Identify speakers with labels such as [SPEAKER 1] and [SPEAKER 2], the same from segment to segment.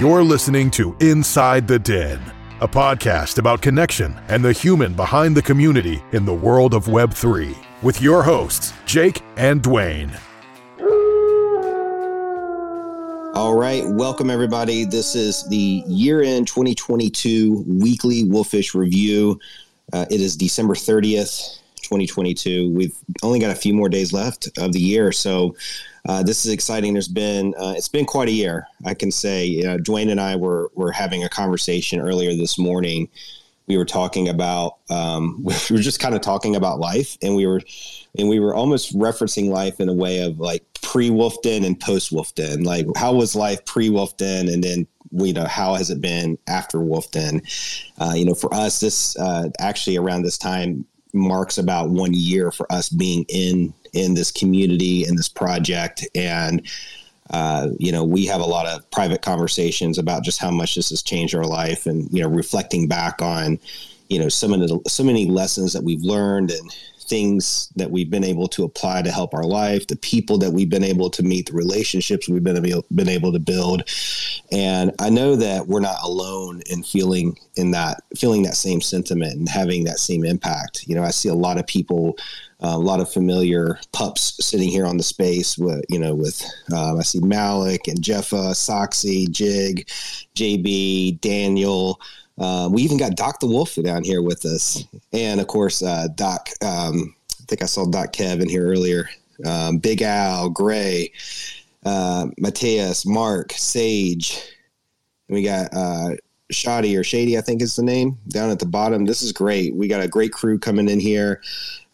[SPEAKER 1] You're listening to Inside the Den, a podcast about connection and the human behind the community in the world of Web3, with your hosts, Jake and Dwayne.
[SPEAKER 2] All right, welcome everybody. This is the year end 2022 weekly Wolfish review. Uh, it is December 30th, 2022. We've only got a few more days left of the year, so uh, this is exciting. There's been uh, it's been quite a year, I can say. Uh, Dwayne and I were were having a conversation earlier this morning. We were talking about um, we were just kind of talking about life, and we were and we were almost referencing life in a way of like pre Wolf Den and post Wolf Den. Like how was life pre Wolf Den, and then you know how has it been after Wolf Den? Uh, you know, for us, this uh, actually around this time marks about one year for us being in in this community in this project. And uh, you know we have a lot of private conversations about just how much this has changed our life and you know reflecting back on you know some of the so many lessons that we've learned and things that we've been able to apply to help our life, the people that we've been able to meet, the relationships we've been able, been able to build. And I know that we're not alone in feeling in that feeling that same sentiment and having that same impact. You know, I see a lot of people uh, a lot of familiar pups sitting here on the space with you know with um, I see Malik and Jeffa, Soxy, Jig, JB, Daniel, uh, we even got Doc the Wolf down here with us, and of course uh, Doc. Um, I think I saw Doc Kev in here earlier. Um, Big Al, Gray, uh, Mateus, Mark, Sage. And we got uh, Shoddy or Shady, I think is the name, down at the bottom. This is great. We got a great crew coming in here.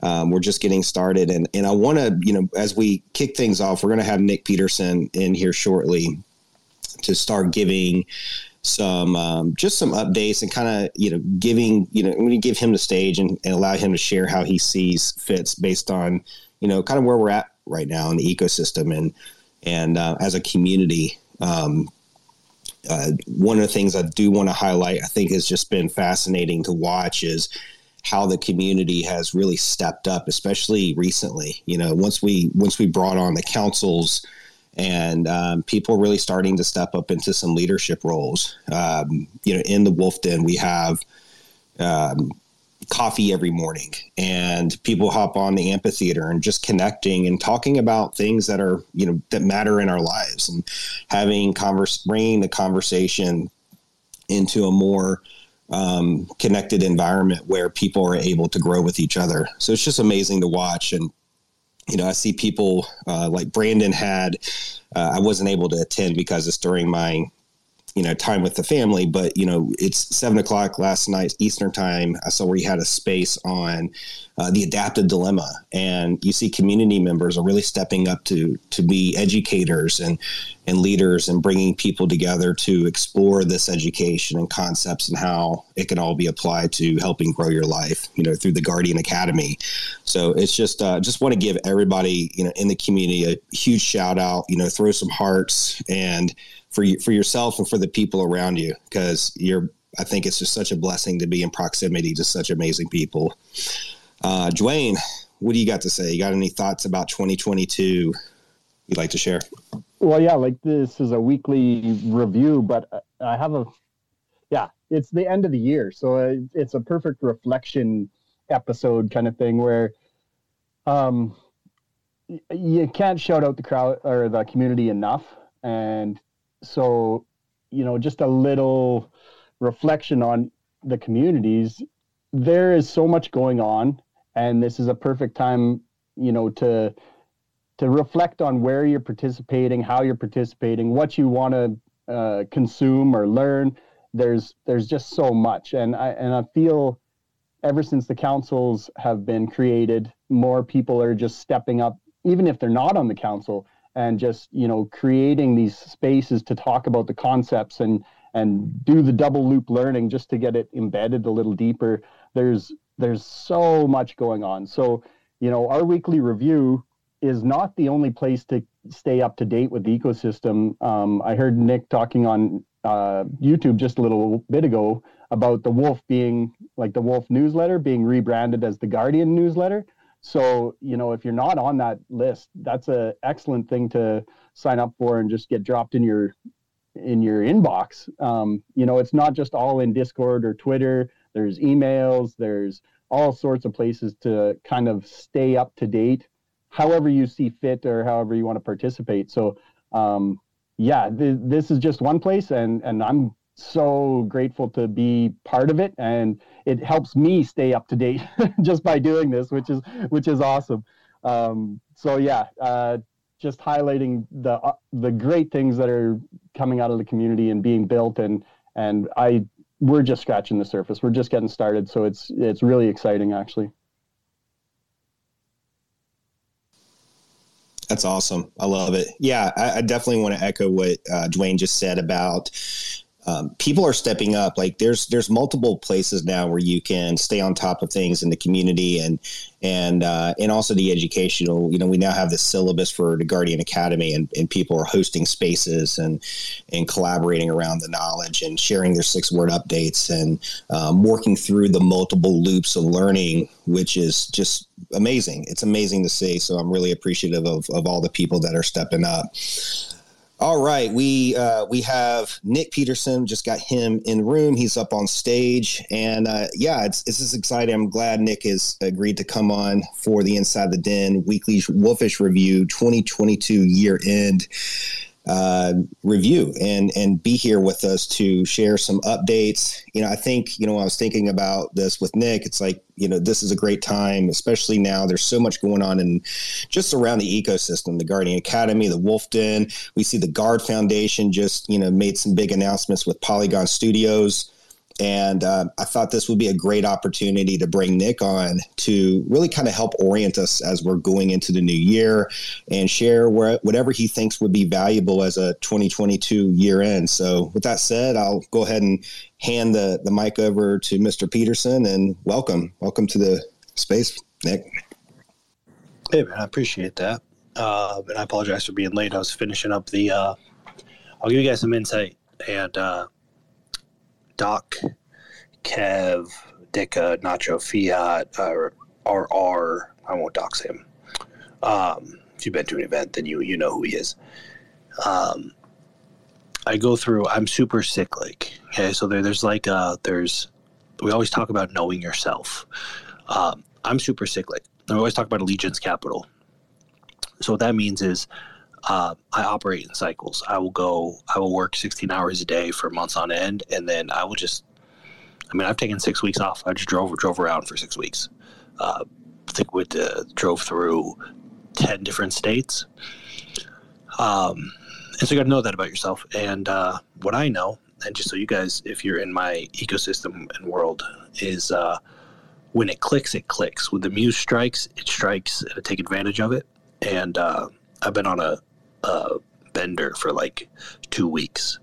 [SPEAKER 2] Um, we're just getting started, and and I want to, you know, as we kick things off, we're going to have Nic Peterson in here shortly to start giving some um, just some updates and kind of you know giving you know I'm going to give him the stage and, and, allow him to share how he sees fits based on you know kind of where we're at right now in the ecosystem and and uh, as a community. Um, uh, one of the things I do want to highlight, I think, has just been fascinating to watch is how the community has really stepped up, especially recently. You know, once we once we brought on the councils and um, people really starting to step up into some leadership roles. Um, you know, in the Wolf Den, we have um, coffee every morning, and people hop on the amphitheater and just connecting and talking about things that are you know that matter in our lives, and having converse, bringing the conversation into a more um, connected environment where people are able to grow with each other. So it's just amazing to watch and you know, I see people uh, like Brandon had. Uh, I wasn't able to attend because it's during my you know time with the family but you know it's seven o'clock last night eastern time. I saw where you had a space on uh, the adaptive dilemma. And you see community members are really stepping up to to be educators and and leaders and bringing people together to explore this education and concepts and how it can all be applied to helping grow your life you know through the guardian academy. So it's just uh, just want to give everybody you know in the community a huge shout out you know throw some hearts and for you, for yourself and for the people around you because you're I think it's just such a blessing to be in proximity to such amazing people. Uh, Dwayne, what do you got to say? You got any thoughts about 2022 you'd like to share?
[SPEAKER 3] Well, yeah, like this is a weekly review, but I have a, yeah, it's the end of the year. So it's a perfect reflection episode kind of thing where, um, you can't shout out the crowd or the community enough. And so you know just a little reflection on the communities. There is so much going on and this is a perfect time you know to to reflect on where you're participating how you're participating what you want to uh, consume or learn. There's there's just so much and i and i feel ever since the councils have been created more people are just stepping up even if they're not on the council and just you know creating these spaces to talk about the concepts and and do the double loop learning just to get it embedded a little deeper. There's there's so much going on. So you know our weekly review is not the only place to stay up to date with the ecosystem. Um, i heard nic talking on uh, youtube just a little bit ago about the wolf being like the wolf newsletter being rebranded as the guardian newsletter so, you know, if you're not on that list, that's an excellent thing to sign up for and just get dropped in your in your inbox. Um, you know, it's not just all in Discord or Twitter. There's emails. There's all sorts of places to kind of stay up to date, however you see fit or however you want to participate. So, um, yeah, th- this is just one place, and and I'm so grateful to be part of it, and it helps me stay up to date just by doing this, which is which is awesome. Um, so yeah, uh, just highlighting the uh, the great things that are coming out of the community and being built, and and I we're just scratching the surface. We're just getting started, so it's it's really exciting actually.
[SPEAKER 2] That's awesome. I love it. Yeah, I, I definitely want to echo what uh, Dwayne just said about um, people are stepping up. Like there's there's multiple places now where you can stay on top of things in the community and and uh, and also the educational. You know, we now have the syllabus for the Guardian Academy, and, and people are hosting spaces and and collaborating around the knowledge and sharing their six word updates and um, working through the multiple loops of learning, which is just amazing. It's amazing to see. So I'm really appreciative of, of all the people that are stepping up. All right, we uh, we have Nic Peterson. Just got him in the room. He's up on stage, and uh, yeah, it's this is exciting. I'm glad Nic has agreed to come on for the Inside the Den weekly Wolfish Review 2022 year end uh, review and and be here with us to share some updates. You know, I think you know I was thinking about this with Nic. It's like you know this is a great time, especially now. There's so much going on in just around the ecosystem. The Guardian Academy, the Wolf Den. We see the Guard Foundation just you know made some big announcements with Polygon Studios. And uh, I thought this would be a great opportunity to bring Nic on to really kind of help orient us as we're going into the new year and share where, whatever he thinks would be valuable as a 2022 year end. So, with that said, I'll go ahead and hand the, the mic over to Mr. Peterson and welcome. Welcome to the space, Nic.
[SPEAKER 4] Hey, man, I appreciate that. Uh, and I apologize for being late. I was finishing up the. Uh, I'll give you guys some insight and. Uh, Doc, Kev, Dicka, Nacho, Fiat, uh, RR. I won't dox him. Um, if you've been to an event, then you you know who he is. Um, I go through. I'm super cyclic. Okay, so there, there's like uh, there's we always talk about knowing yourself. Um, I'm super cyclic. We always talk about allegiance capital. So what that means is uh, I operate in cycles. I will go, I will work 16 hours a day for months on end, and then I will just, I mean, I've taken six weeks off. I just drove drove around for six weeks. Uh, I think we uh, drove through 10 different states. Um, and so you got to know that about yourself. And uh, what I know, and just so you guys, if you're in my ecosystem and world, is uh, when it clicks, it clicks. When the muse strikes, it strikes, and I take advantage of it. And uh, I've been on a uh, bender for like two weeks.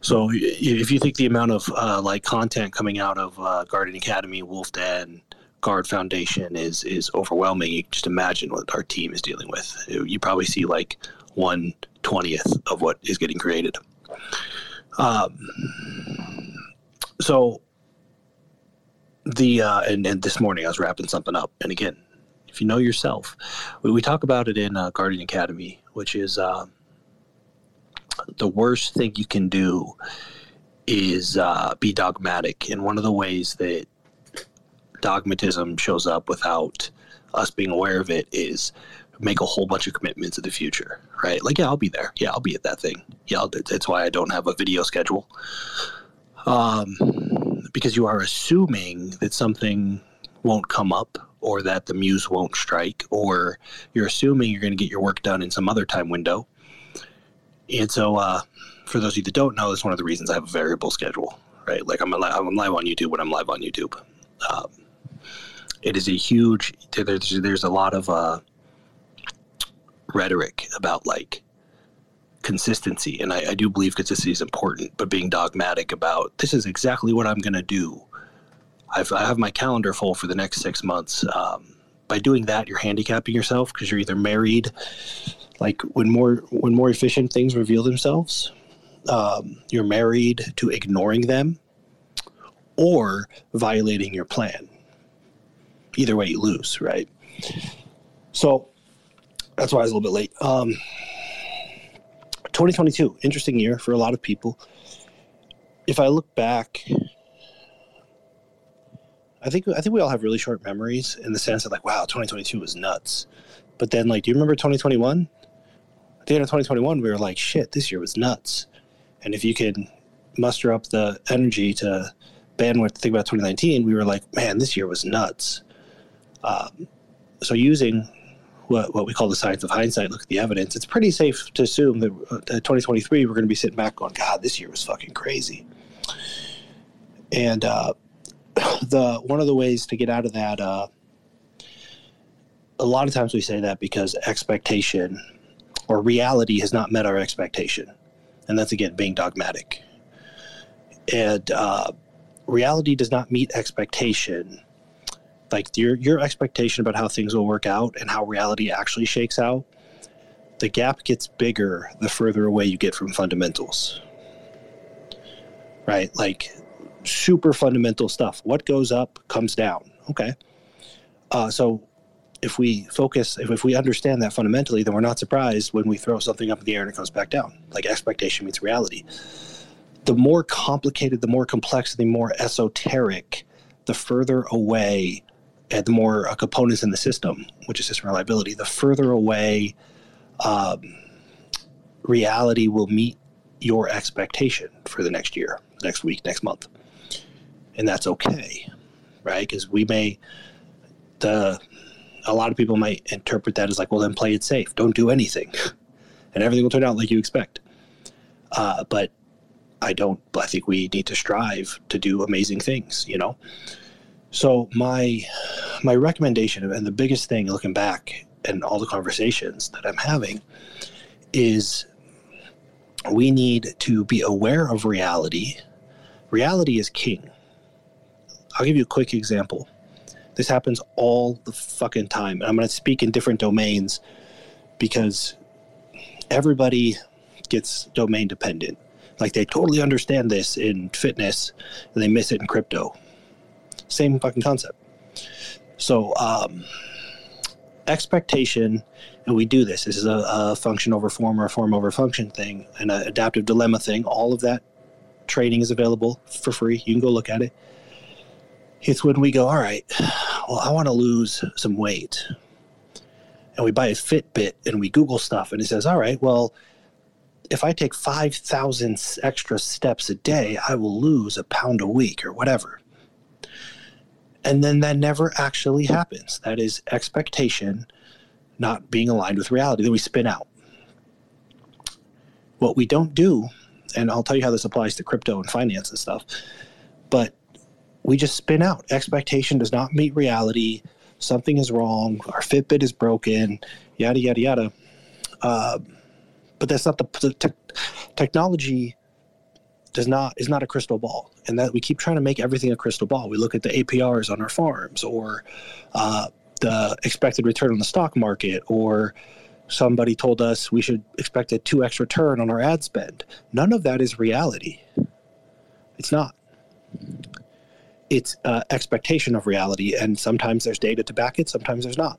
[SPEAKER 4] So if you think the amount of uh, like content coming out of uh, Guardian Academy, Wolf Den, Guard Foundation is is overwhelming. You just imagine what our team is dealing with. You probably see like one twentieth of what is getting created. Um, so the uh, and, and this morning I was wrapping something up, and again, if you know yourself, we, we talk about it in uh, Guardian Academy which is uh, the worst thing you can do is uh, be dogmatic. And one of the ways that dogmatism shows up without us being aware of it is make a whole bunch of commitments to the future, right? Like, yeah, I'll be there. Yeah, I'll be at that thing. Yeah, that's why I don't have a video schedule. Um, because you are assuming that something won't come up or that the muse won't strike, or you're assuming you're going to get your work done in some other time window. And so, uh, for those of you that don't know, that's one of the reasons I have a variable schedule, right? Like I'm, I'm live on YouTube when I'm live on YouTube. Um, it is a huge, there's, there's a lot of uh, rhetoric about like consistency. And I, I do believe consistency is important, but being dogmatic about this is exactly what I'm going to do I've, I have my calendar full for the next six months. Um, by doing that, you're handicapping yourself because you're either married, like when more when more efficient things reveal themselves, um, you're married to ignoring them, or violating your plan. Either way, you lose, right? So that's why I was a little bit late. Um, 2022, interesting year for a lot of people. If I look back, I think I think we all have really short memories in the sense that like, wow, 2022 was nuts. But then, like, do you remember 2021? At the end of 2021, we were like, shit, this year was nuts. And if you can muster up the energy to bandwidth to think about 2019, we were like, man, this year was nuts. Um, so using what, what we call the science of hindsight, look at the evidence, it's pretty safe to assume that uh, 2023, we're going to be sitting back going, God, this year was fucking crazy. And uh, the one of the ways to get out of that, uh, a lot of times we say that because expectation or reality has not met our expectation. And that's again being dogmatic. And uh, reality does not meet expectation like your your expectation about how things will work out and how reality actually shakes out the gap gets bigger the further away you get from fundamentals right like super fundamental stuff. What goes up comes down okay? Uh, so if we focus if, if we understand that fundamentally then we're not surprised when we throw something up in the air and it comes back down. Like expectation meets reality. The more complicated the more complex the more esoteric the further away and the more uh, components in the system, which is system reliability, the further away um, reality will meet your expectation for the next year, next week, next month. And that's okay, right? Because we may, the, a lot of people might interpret that as like, well, then play it safe. Don't do anything. and everything will turn out like you expect. Uh, but I don't, I think we need to strive to do amazing things, you know? So my my recommendation and the biggest thing looking back and all the conversations that I'm having is we need to be aware of reality. Reality is king. I'll give you a quick example. This happens all the fucking time. And I'm going to speak in different domains because everybody gets domain dependent. Like they totally understand this in fitness and they miss it in crypto same fucking concept. So, um, expectation, and we do this. This is a, a, function over form or a form over function thing, and an adaptive dilemma thing. All of that training is available for free. You can go look at it. It's when we go, all right, well, I want to lose some weight. And we buy a Fitbit and we Google stuff, and it says, all right, well, if I take 5,000 extra steps a day, I will lose a pound a week or whatever. And then that never actually happens. That is expectation not being aligned with reality. Then we spin out. What we don't do, and I'll tell you how this applies to crypto and finance and stuff, but we just spin out. Expectation does not meet reality. Something is wrong. Our Fitbit is broken, yada, yada, yada. Uh, but that's not the, the te- technology does not is not a crystal ball and that we keep trying to make everything a crystal ball we look at the aprs on our farms or uh, the expected return on the stock market or somebody told us we should expect a 2x return on our ad spend none of that is reality it's not it's uh, expectation of reality and sometimes there's data to back it sometimes there's not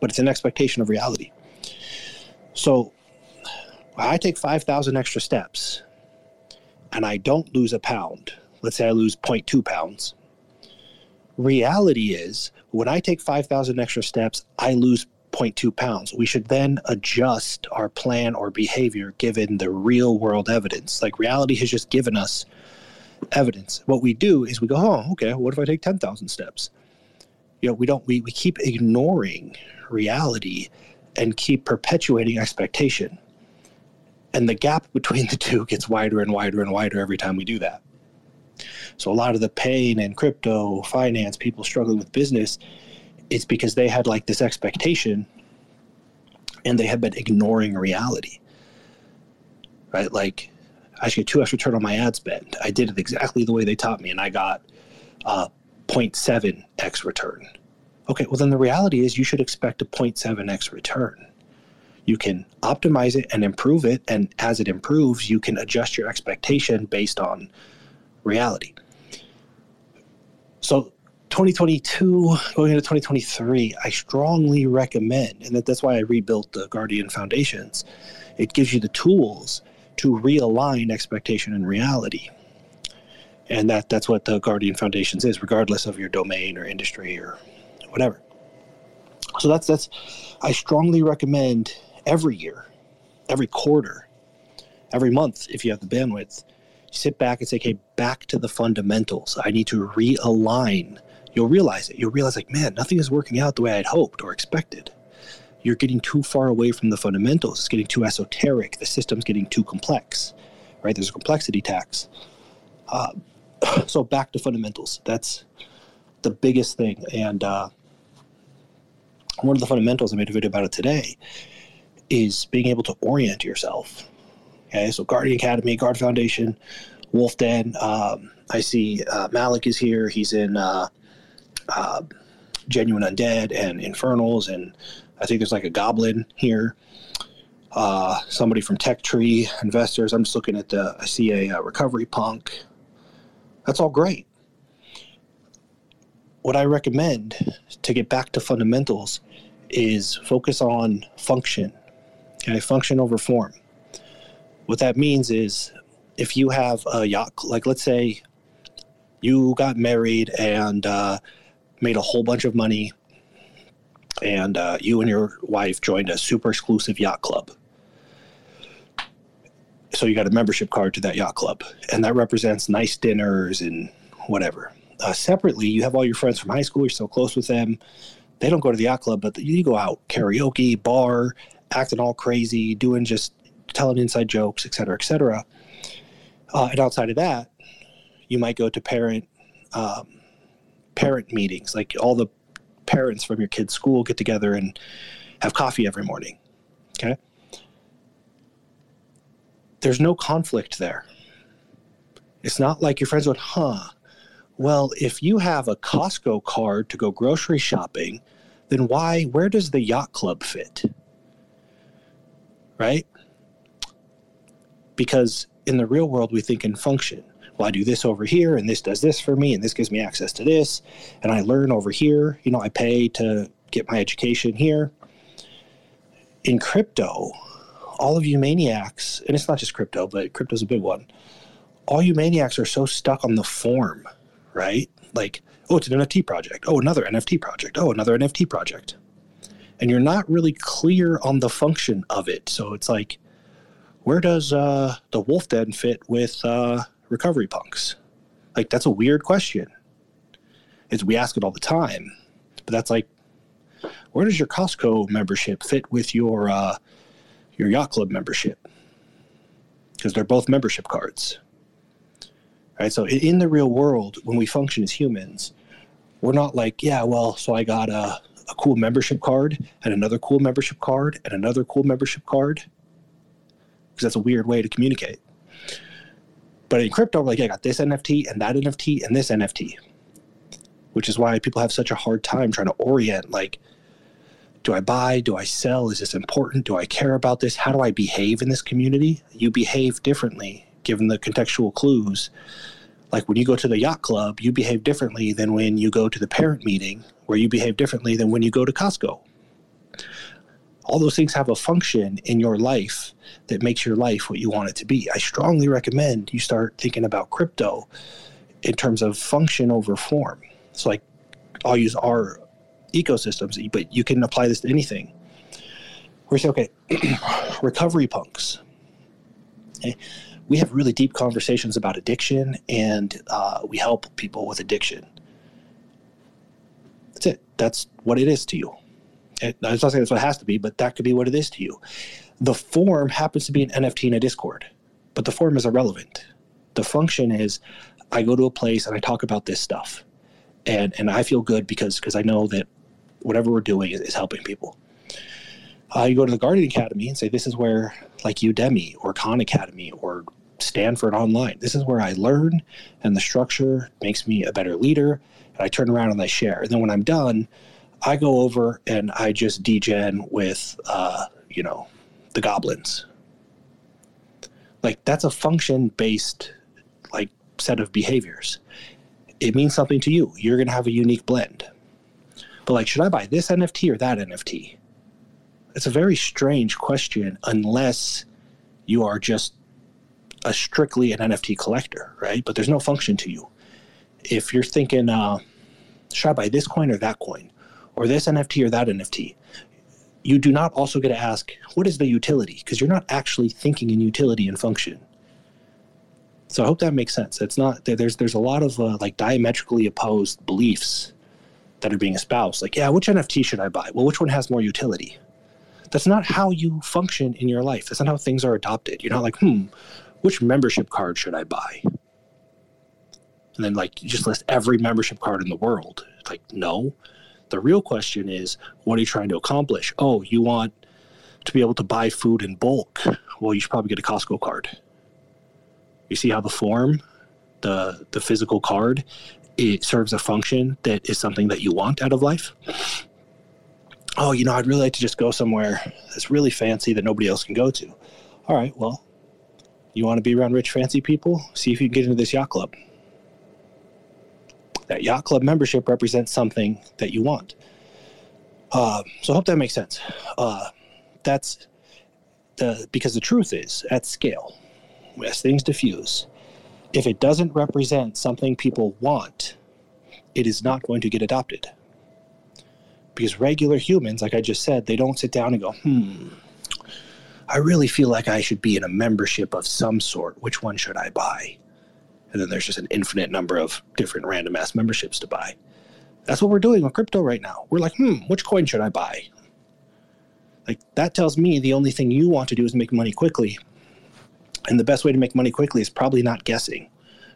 [SPEAKER 4] but it's an expectation of reality so i take 5000 extra steps and I don't lose a pound, let's say I lose 0.2 pounds, reality is when I take 5,000 extra steps, I lose 0.2 pounds. We should then adjust our plan or behavior given the real world evidence. Like reality has just given us evidence. What we do is we go, oh, okay, what if I take 10,000 steps? You know, we don't, we, we keep ignoring reality and keep perpetuating expectation. And the gap between the two gets wider and wider and wider every time we do that. So a lot of the pain in crypto, finance, people struggling with business, it's because they had like this expectation and they have been ignoring reality. Right? Like I should get two extra return on my ad spend. I did it exactly the way they taught me and I got uh, 0.7x return. Okay, well then the reality is you should expect a 0.7x return you can optimize it and improve it. And as it improves, you can adjust your expectation based on reality. So 2022 going into 2023 i strongly recommend and that's why i rebuilt the guardian foundations it gives you the tools to realign expectation and reality. And that that's what the guardian foundations is regardless of your domain or industry or whatever. So that's that's i strongly recommend every year every quarter every month if you have the bandwidth sit back and say okay back to the fundamentals. I need to realign. You'll realize it. You'll realize like man nothing is working out the way i'd hoped or expected you're getting too far away from the fundamentals it's getting too esoteric the system's getting too complex right there's a complexity tax uh, so back to fundamentals. That's the biggest thing. And uh, one of the fundamentals I made a video about it today is being able to orient yourself. Okay, so Guardian Academy, Guard Foundation, Wolf Den. Um, I see uh, Malik is here. He's in uh, uh, Genuine Undead and Infernals, and I think there's like a Goblin here. Uh, somebody from Tech Tree Investors. I'm just looking at the. I see a, a Recovery Punk. That's all great. What I recommend to get back to fundamentals is focus on function. Okay, function over form. What that means is if you have a yacht, like let's say you got married and uh, made a whole bunch of money, and uh, you and your wife joined a super exclusive yacht club so you got a membership card to that yacht club, and that represents nice dinners and whatever. Uh, separately, you have all your friends from high school. You're so close with them. They don't go to the yacht club, but you go out karaoke, bar, acting all crazy, doing just telling inside jokes, et cetera, et cetera. Uh, and outside of that, you might go to parent um, parent meetings, like all the parents from your kid's school get together and have coffee every morning. Okay there's no conflict there. It's not like your friends went, huh, well, if you have a Costco card to go grocery shopping, then why, where does the yacht club fit? Right? Because in the real world, we think in function. Well, I do this over here, and this does this for me, and this gives me access to this, and I learn over here. You know, I pay to get my education here. In crypto, all of you maniacs, and it's not just crypto, but crypto's a big one. All you maniacs are so stuck on the form, right? Like, oh, it's an NFT project. Oh, another NFT project. Oh, another NFT project. And you're not really clear on the function of it. So it's like, where does uh, the Wolf Den fit with uh, recovery punks? Like, that's a weird question. It's, we ask it all the time, but that's like, where does your Costco membership fit with your uh, your yacht club membership because they're both membership cards. Right? So in the real world, when we function as humans, we're not like, yeah, well, so I got a, a cool membership card and another cool membership card and another cool membership card because that's a weird way to communicate. But in crypto, like, I got this NFT and that NFT and this NFT, which is why people have such a hard time trying to orient, like, do I buy? Do I sell? Is this important? Do I care about this? How do I behave in this community? You behave differently given the contextual clues. Like when you go to the yacht club, you behave differently than when you go to the parent meeting, where you behave differently than when you go to Costco. All those things have a function in your life that makes your life what you want it to be. I strongly recommend you start thinking about crypto in terms of function over form. So, like, I'll use our ecosystems, but you can apply this to anything. We say, okay, recovery punks. Okay. We have really deep conversations about addiction, and uh, we help people with addiction. That's it. That's what it is to you. I'm not saying that's what it has to be, but that could be what it is to you. The form happens to be an NFT in a Discord, but the form is irrelevant. The function is I go to a place and I talk about this stuff. And, and I feel good because because I know that whatever we're doing is, is helping people. Uh, you go to the Guardian Academy and say, this is where, like Udemy or Khan Academy or Stanford Online, this is where I learn and the structure makes me a better leader. And I turn around and I share. And then when I'm done, I go over and I just degen with, uh, you know, the goblins. Like that's a function based, like, set of behaviors. it means something to you. You're to have a unique blend. But like, should I buy this NFT or that NFT? It's a very strange question unless you are just a strictly an NFT collector, right? But there's no function to you. If you're thinking, uh, should I buy this coin or that coin, or this NFT or that NFT, you do not also get to ask, what is the utility? Because you're not actually thinking in utility and function. So I hope that makes sense. It's not there's there's a lot of uh, like diametrically opposed beliefs that are being espoused. Like, yeah, which NFT should I buy? Well, which one has more utility? That's not how you function in your life. That's not how things are adopted. You're not like, hmm, which membership card should I buy? And then like you just list every membership card in the world. It's Like, no. The real question is, what are you trying to accomplish? Oh, you want to be able to buy food in bulk. Well, you should probably get a Costco card. You see how the form, the the physical card, it serves a function that is something that you want out of life. Oh, you know, I'd really like to just go somewhere that's really fancy that nobody else can go to. All right, well, you want to be around rich, fancy people? See if you can get into this yacht club. That yacht club membership represents something that you want. Uh, so I hope that makes sense. Uh, that's the because the truth is at scale as things diffuse, if it doesn't represent something people want, it is not going to get adopted. Because regular humans, like I just said, they don't sit down and go, hmm, I really feel like I should be in a membership of some sort. Which one should I buy? And then there's just an infinite number of different random ass memberships to buy. That's what we're doing with crypto right now. We're like, hmm, which coin should I buy? Like, that tells me the only thing you want to do is make money quickly and the best way to make money quickly is probably not guessing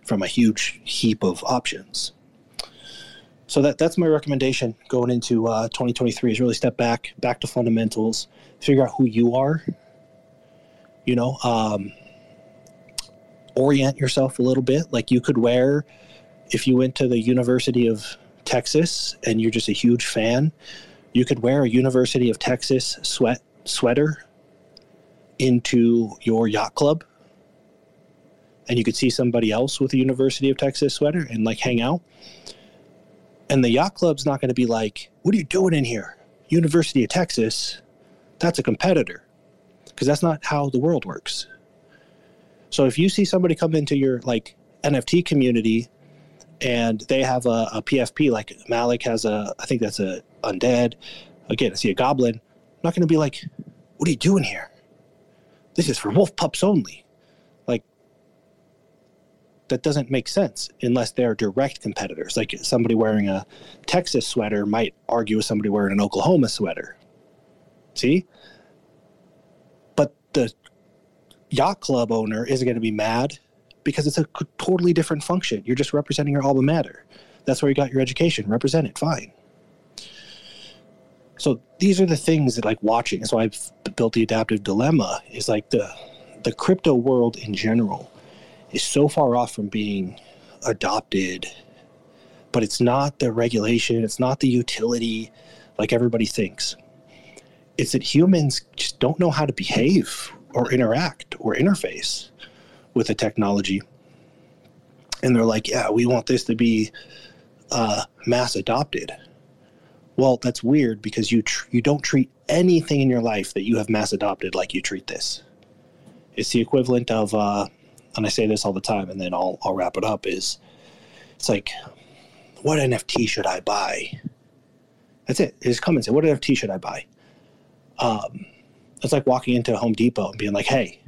[SPEAKER 4] from a huge heap of options. So that that's my recommendation going into uh, 2023 is really step back, back to fundamentals, figure out who you are. You know, um, orient yourself a little bit. Like you could wear, if you went to the University of Texas and you're just a huge fan, you could wear a University of Texas sweat sweater into your yacht club and you could see somebody else with a University of Texas sweater and like hang out. And the yacht club's not going to be like, "What are you doing in here? University of Texas? That's a competitor." Because that's not how the world works. So if you see somebody come into your like NFT community and they have a, a PFP, like Malik has a, I think that's a undead. Again, I see a goblin. I'm not going to be like, "What are you doing here? This is for wolf pups only." Like, that doesn't make sense unless they're direct competitors. Like somebody wearing a Texas sweater might argue with somebody wearing an Oklahoma sweater. See? But the yacht club owner isn't going to be mad because it's a totally different function. You're just representing your alma mater. That's where you got your education. Represent it. Fine. So these are the things that like watching. So I've built the adaptive dilemma is like the the crypto world in general is so far off from being adopted but it's not the regulation it's not the utility like everybody thinks it's that humans just don't know how to behave or interact or interface with the technology and they're like yeah we want this to be uh, mass adopted well that's weird because you tr- you don't treat anything in your life that you have mass adopted like you treat this it's the equivalent of uh, and I say this all the time, and then I'll I'll wrap it up. Is it's like, what NFT should I buy? That's it. Just come and say, what NFT should I buy? Um, it's like walking into a Home Depot and being like, hey,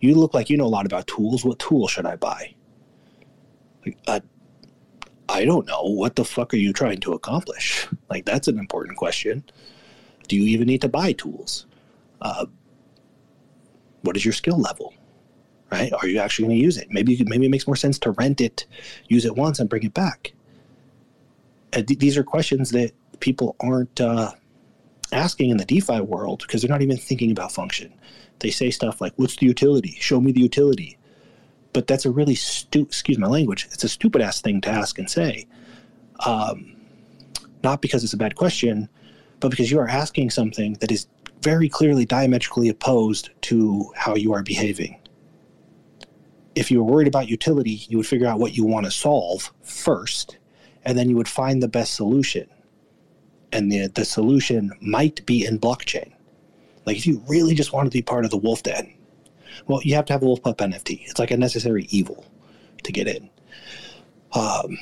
[SPEAKER 4] you look like you know a lot about tools. What tool should I buy? Like, uh, I don't know. What the fuck are you trying to accomplish? Like, that's an important question. Do you even need to buy tools? Uh, what is your skill level? right? Are you actually going to use it? Maybe maybe it makes more sense to rent it, use it once, and bring it back. Th- these are questions that people aren't uh, asking in the DeFi world because they're not even thinking about function. They say stuff like, "What's the utility? Show me the utility." But that's a really stupid. excuse my language. It's a stupid ass thing to ask and say. Um, not because it's a bad question, but because you are asking something that is very clearly diametrically opposed to how you are behaving if you were worried about utility, you would figure out what you want to solve first, and then you would find the best solution. And the, the solution might be in blockchain. Like if you really just want to be part of the wolf den, well, you have to have a wolf pup NFT. It's like a necessary evil to get in. Um,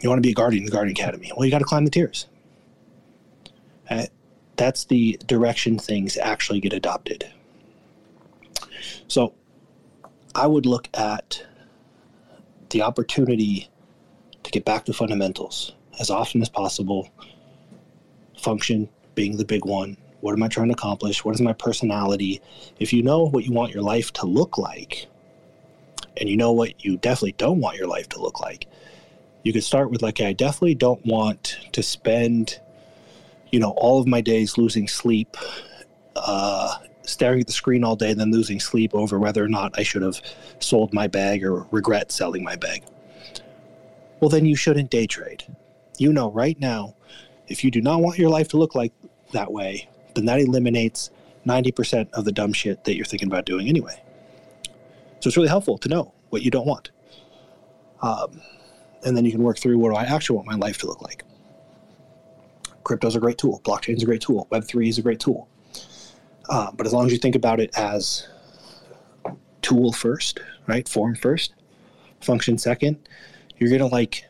[SPEAKER 4] you want to be a guardian in the Guardian Academy. Well, you got to climb the tiers. Uh, that's the direction things actually get adopted. So I would look at the opportunity to get back to fundamentals as often as possible. Function being the big one. What am I trying to accomplish? What is my personality? If you know what you want your life to look like, and you know what you definitely don't want your life to look like, you could start with like, I definitely don't want to spend, you know, all of my days losing sleep, uh, staring at the screen all day, and then losing sleep over whether or not I should have sold my bag or regret selling my bag. Well, then you shouldn't day trade. You know right now, if you do not want your life to look like that way, then that eliminates 90% of the dumb shit that you're thinking about doing anyway. So it's really helpful to know what you don't want. Um, and then you can work through what do I actually want my life to look like. Crypto's a great tool. Blockchain's a great tool. Web3 is a great tool. Uh, but as long as you think about it as tool first, right? Form first, function second, you're going to like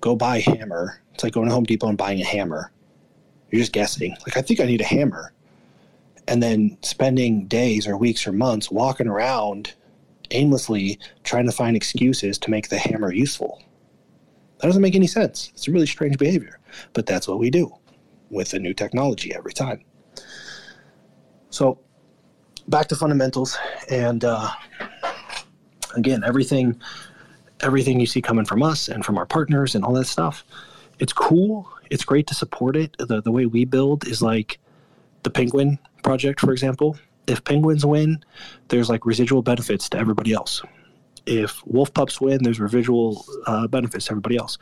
[SPEAKER 4] go buy hammer. It's like going to Home Depot and buying a hammer. You're just guessing. Like, I think I need a hammer. And then spending days or weeks or months walking around aimlessly trying to find excuses to make the hammer useful. That doesn't make any sense. It's a really strange behavior, but that's what we do with the new technology every time. So, back to fundamentals, and uh, again, everything, everything you see coming from us and from our partners and all that stuff, it's cool. It's great to support it. The the way we build is like the Penguin project, for example. If penguins win, there's like residual benefits to everybody else if wolf pups win, there's residual uh, benefits to everybody else.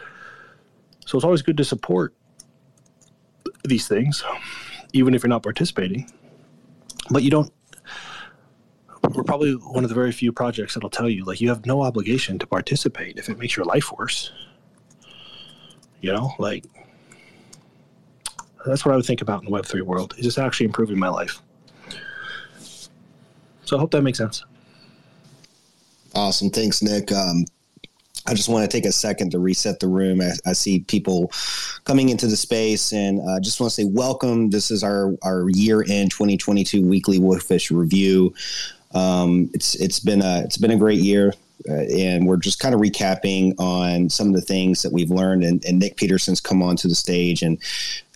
[SPEAKER 4] So it's always good to support these things, even if you're not participating. But you don't. We're probably one of the very few projects that'll tell you like you have no obligation to participate if it makes your life worse. You know, like that's what I would think about in the Web three world. Is this actually improving my life? So I hope that makes sense.
[SPEAKER 2] Awesome. Thanks, Nic. Um, I just want to take a second to reset the room. I, I see people coming into the space, and I uh, just want to say welcome. This is our our year end 2022 weekly Wolfish review. Um, it's it's been a it's been a great year, and we're just kind of recapping on some of the things that we've learned. And, and Nic Peterson's come onto the stage and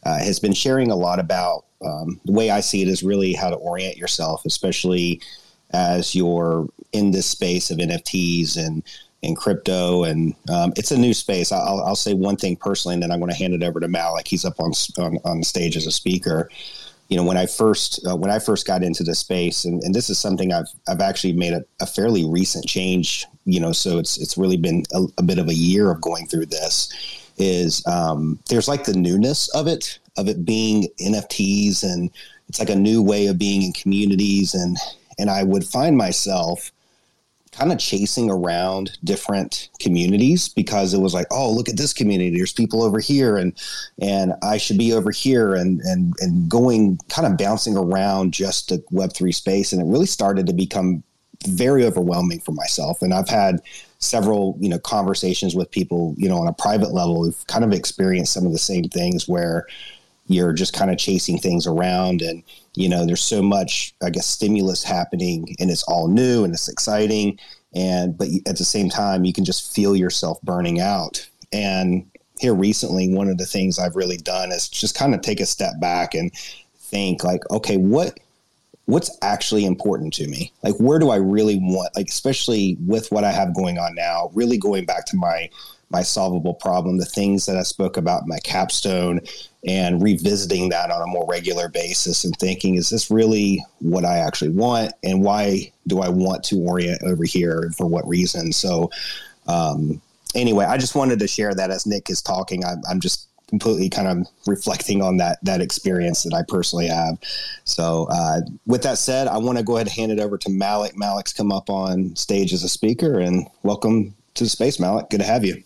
[SPEAKER 2] uh, has been sharing a lot about um, the way I see it is really how to orient yourself, especially as you're in this space of NFTs and and crypto, and um, it's a new space. I'll, I'll say one thing personally, and then I'm going to hand it over to Malik. He's up on on, on stage as a speaker. You know, when I first uh, when I first got into the space, and, and this is something I've I've actually made a, a fairly recent change. You know, so it's it's really been a, a bit of a year of going through this. Is um, there's like the newness of it, of it being NFTs, and it's like a new way of being in communities, and and I would find myself kind of chasing around different communities because it was like, oh, look at this community. There's people over here, and and I should be over here, and and and going kind of bouncing around just the Web three space, and it really started to become very overwhelming for myself. And I've had several you know conversations with people you know on a private level who've kind of experienced some of the same things where you're just kind of chasing things around and you know there's so much i guess stimulus happening and it's all new and it's exciting and but at the same time you can just feel yourself burning out and here recently one of the things i've really done is just kind of take a step back and think like okay what what's actually important to me like where do i really want like especially with what i have going on now really going back to my my solvable problem, the things that I spoke about my capstone, and revisiting that on a more regular basis and thinking, is this really what I actually want? And why do I want to orient over here? and For what reason? So, um, anyway, I just wanted to share that as Nic is talking. I'm, I'm just completely kind of reflecting on that that experience that I personally have. So, uh, with that said, I want to go ahead and hand it over to Malik. Malik's come up on stage as a speaker, and welcome to the space, Malik. Good to have you.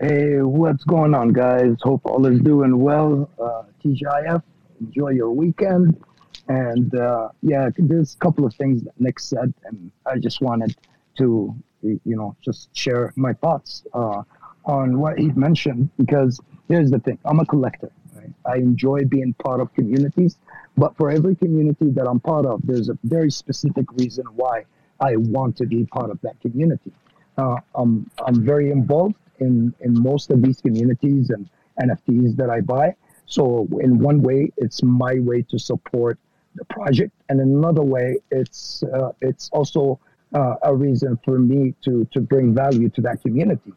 [SPEAKER 5] Hey, what's going on, guys? Hope all is doing well. Uh, TGIF, enjoy your weekend. And uh, yeah, there's a couple of things that Nic said, and I just wanted to, you know, just share my thoughts. Uh, on what he mentioned because here's the thing I'm a collector. Right? I enjoy being part of communities, but for every community that I'm part of, there's a very specific reason why I want to be part of that community. Uh, I'm, I'm very involved in, in most of these communities and NFTs that I buy. So, in one way, it's my way to support the project, and in another way, it's uh, it's also uh, a reason for me to to bring value to that community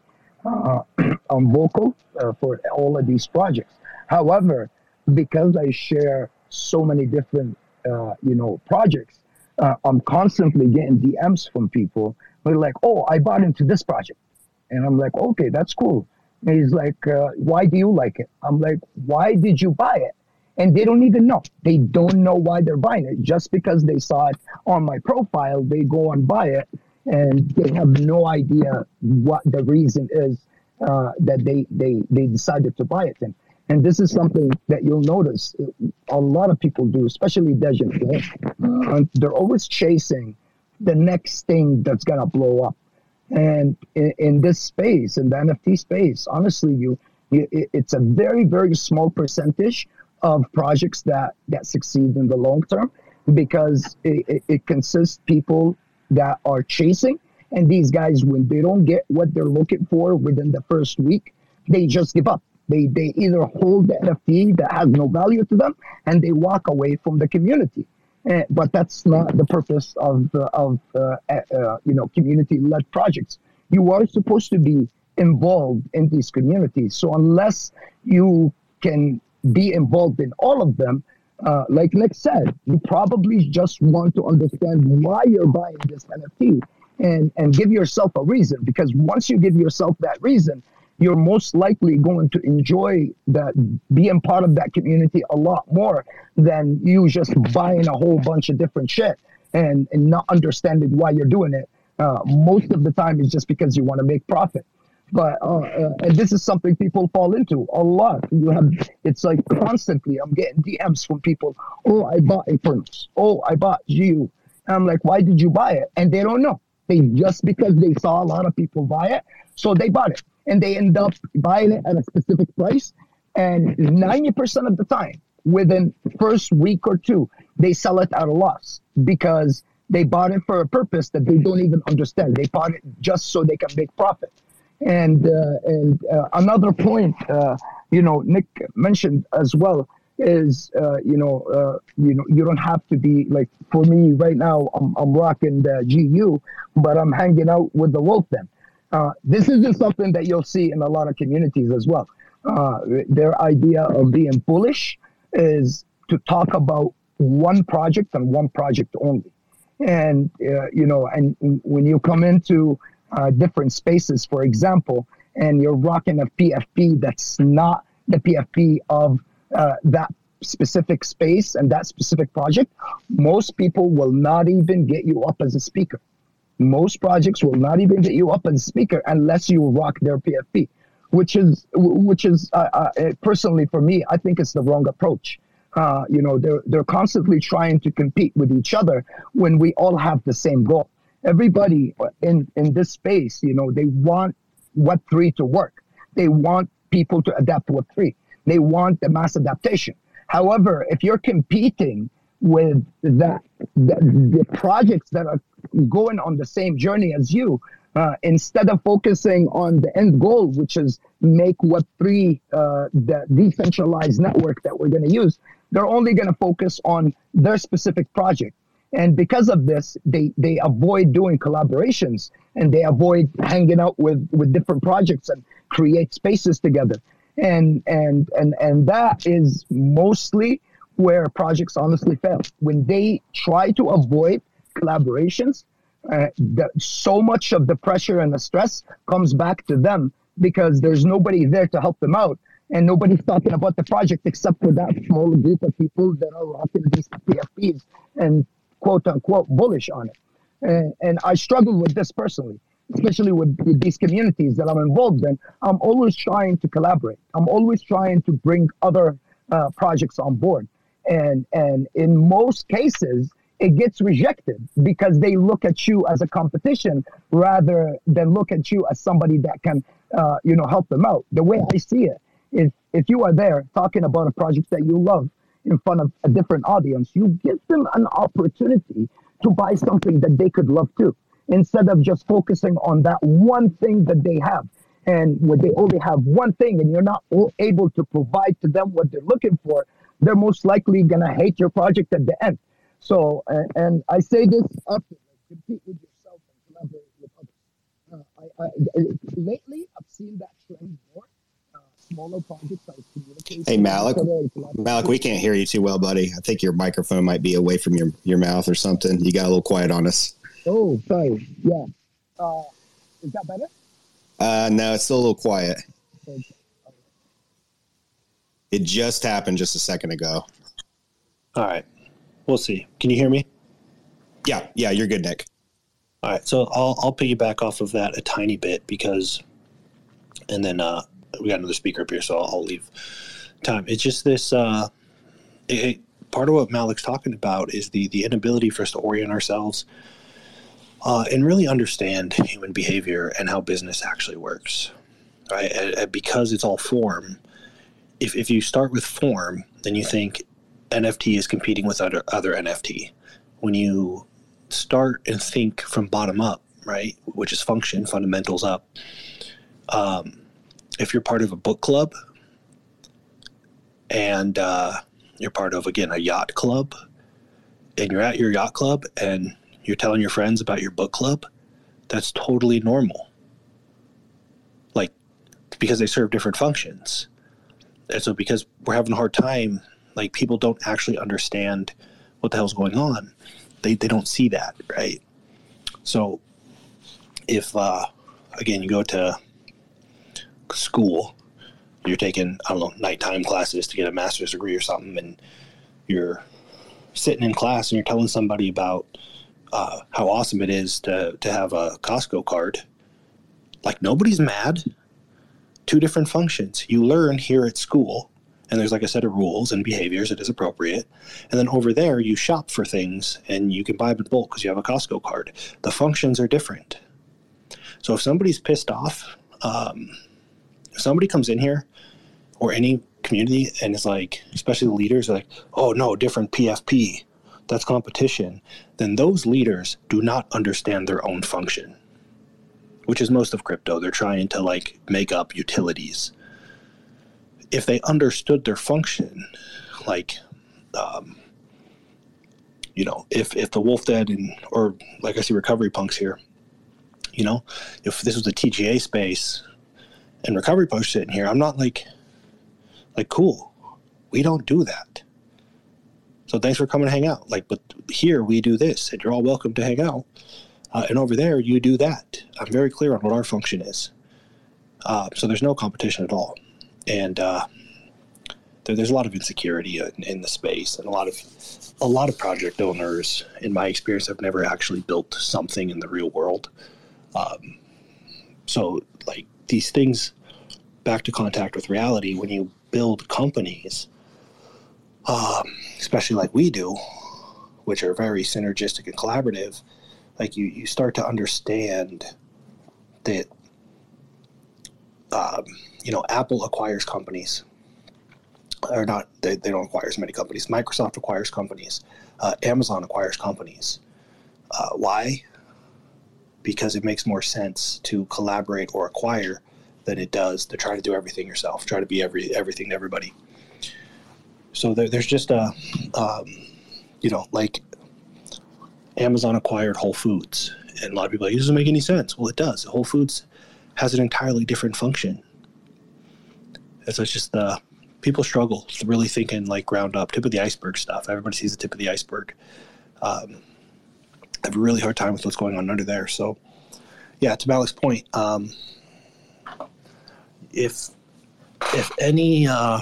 [SPEAKER 5] uh, I'm vocal uh, for all of these projects. However, because I share so many different, uh, you know, projects, I'm constantly getting DMs from people. They're like, "Oh, I bought into this project," and I'm like, "Okay, that's cool." And he's like, uh, "Why do you like it?" I'm like, "Why did you buy it?" And they don't even know. They don't know why they're buying it. Just because they saw it on my profile, they go and buy it and they have no idea what the reason is uh, that they, they, they decided to buy it in. And this is something that you'll notice a lot of people do, especially degen. Uh, they're always chasing the next thing that's gonna blow up. And in, in, this space, in the NFT space, honestly, you, you it's a very very small percentage of projects that that succeed in the long term because it, it, it consists people that are chasing. And these guys, when they don't get what they're looking for within the first week, they just give up. They, they either hold the NFT that has no value to them and they walk away from the community. Uh, but that's not the purpose of, uh, of uh, uh you know, community-led projects. You are supposed to be involved in these communities. So unless you can be involved in all of them, uh, like Nic said, you probably just want to understand why you're buying this NFT and, and give yourself a reason. Because once you give yourself that reason, you're most likely going to enjoy that being part of that community a lot more than you just buying a whole bunch of different shit and, and not understanding why you're doing it. Uh, most of the time, it's just because you want to make profit. But uh, uh, and this is something people fall into a lot. You have it's like constantly. I'm getting DMs from people. Oh, I bought a furnace. Oh, I bought you. And I'm like, why did you buy it? And they don't know. They just because they saw a lot of people buy it, so they bought it, and they end up buying it at a specific price. And 90% of the time, within first week or two, they sell it at a loss because they bought it for a purpose that they don't even understand. They bought it just so they can make profit. And uh, and uh, another point, uh, you know, Nic mentioned as well is you know you know you don't have to be like for me right now I'm, I'm rocking the GU but I'm hanging out with the wolf uh, this isn't something that you'll see in a lot of communities as well. Their idea of being bullish is to talk about one project and one project only. And uh, you know and when you come into uh, different spaces, for example, and you're rocking a PFP that's not the PFP of uh, that specific space and that specific project, most people will not even get you up as a speaker. Most projects will not even get you up as a speaker unless you rock their PFP, which is which is uh, uh, personally for me, I think it's the wrong approach. Uh, you know, they're they're constantly trying to compete with each other when we all have the same goal everybody in in this space, you know, they want Web three to work. They want people to adapt to Web three. They want the mass adaptation. However, if you're competing with that, the, the projects that are going on the same journey as you, uh, instead of focusing on the end goal, which is make Web3 uh, the decentralized network that we're going to use, they're only going to focus on their specific project. And because of this, they, they avoid doing collaborations and they avoid hanging out with, with different projects and create spaces together. And, and, and, and that is mostly where projects honestly fail. When they try to avoid collaborations, uh, the, so much of the pressure and the stress comes back to them because there's nobody there to help them out and nobody's talking about the project except for that small group of people that are rocking these PFPs and quote unquote bullish on it. And, and I struggle with this personally, especially with, with these communities that I'm involved in. I'm always trying to collaborate. I'm always trying to bring other uh, projects on board. And, and in most cases, it gets rejected because they look at you as a competition rather than look at you as somebody that can, uh, you know, help them out. The way I see it is, if you are there talking about a project that you love in front of a different audience, you give them an opportunity to buy something that they could love too, instead of just focusing on that one thing that they have. And when they only have one thing and you're not able to provide to them what they're looking for, they're most likely going to hate your project at the end. So, and, and I say this often, compete with yourself and collaborate with others. Uh, I, I, lately, I've seen that trend more. Smaller projects like communication.
[SPEAKER 2] Hey, Malik. Malik, we can't hear you too well, buddy. I think your microphone might be away from your, your mouth or something. You got a little quiet on us.
[SPEAKER 5] Oh, sorry. Yeah. Uh, is that better?
[SPEAKER 2] Uh, no, it's still a little quiet. Okay. It just happened just a second ago.
[SPEAKER 4] All right. We'll see. Can you hear me?
[SPEAKER 2] Yeah, yeah, you're good, Nic.
[SPEAKER 4] All right, so I'll I'll piggyback off of that a tiny bit because, and then uh, we got another speaker up here, so I'll, I'll leave time. It's just this. Uh, it, part of what Malik's talking about is the the inability for us to orient ourselves uh, and really understand human behavior and how business actually works, right? And, and because it's all form. If if you start with form, then you think NFT is competing with other other NFT. When you start and think from bottom up, right, which is function fundamentals up. Um, if you're part of a book club and uh, you're part of again a yacht club, and you're at your yacht club and you're telling your friends about your book club, that's totally normal. Like because they serve different functions. And so because we're having a hard time like people don't actually understand what the hell's going on. They they don't see that, right? So if uh, again you go to school, you're taking I don't know nighttime classes to get a master's degree or something, and you're sitting in class and you're telling somebody about uh, how awesome it is to to have a Costco card. Like nobody's mad. Two different functions. You learn here at school and there's like a set of rules and behaviors that is appropriate. And then over there, you shop for things and you can buy in bulk because you have a Costco card. The functions are different. So if somebody's pissed off, um, somebody comes in here or any community and is like, especially the leaders are like, oh no, different PFP, that's competition, then those leaders do not understand their own function, which is most of crypto. They're trying to like make up utilities if they understood their function, like, um, you know, if if the Wolf Den and or like I see recovery punks here, you know, if this was a TGA space and recovery punks sitting here, I'm not like, like cool, we don't do that. So thanks for coming to hang out. Like, but here we do this, and you're all welcome to hang out. Uh, and over there, you do that. I'm very clear on what our function is. Uh, so there's no competition at all and uh, there, there's a lot of insecurity in, in, the space, and a lot of a lot of project owners, in my experience, have never actually built something in the real world. Um, so, like these things, back to contact with reality. When you build companies, um, especially like we do, which are very synergistic and collaborative, like you you start to understand that. Um, you know, Apple acquires companies, or not, they, they don't acquire as many companies. Microsoft acquires companies. Uh, Amazon acquires companies. Uh, why? Because it makes more sense to collaborate or acquire than it does to try to do everything yourself, try to be every everything to everybody. So there, there's just a, um, you know, like Amazon acquired Whole Foods, and a lot of people are like, doesn't make any sense. Well, it does. Whole Foods has an entirely different function so it's just uh, people struggle really thinking like ground up, tip of the iceberg stuff. Everybody sees the tip of the iceberg. Um, Have a really hard time with what's going on under there. So, yeah, to Malik's point, um, if if any uh,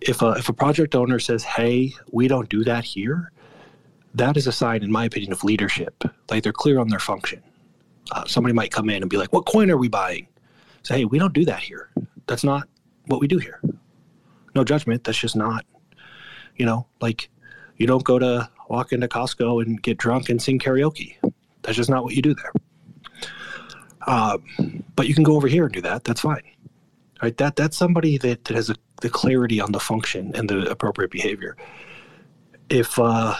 [SPEAKER 4] if a if a project owner says, "Hey, we don't do that here," that is a sign, in my opinion, of leadership. Like they're clear on their function. Uh, somebody might come in and be like, "What coin are we buying?" Say, "Hey, we don't do that here. That's not what we do here." No judgment. That's just not. You know, like you don't go to walk into Costco and get drunk and sing karaoke. That's just not what you do there. Um, but you can go over here and do that. That's fine. Right? That that's somebody that, that has a, the clarity on the function and the appropriate behavior. If uh,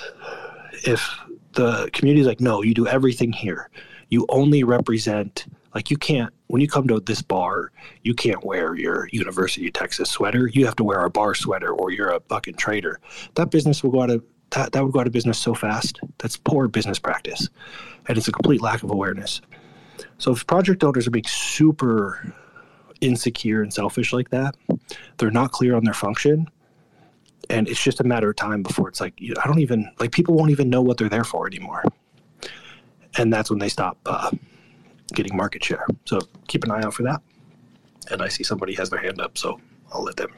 [SPEAKER 4] if the community is like, no, you do everything here. You only represent like you can't when you come to this bar, you can't wear your University of Texas sweater. You have to wear a bar sweater or you're a fucking traitor. That business will go out of that, that would go out of business so fast. That's poor business practice. And it's a complete lack of awareness. So if project owners are being super insecure and selfish like that, they're not clear on their function. And it's just a matter of time before it's like, I don't even, like, people won't even know what they're there for anymore. And that's when they stop uh, getting market share. So keep an eye out for that. And I see somebody has their hand up, so I'll let them.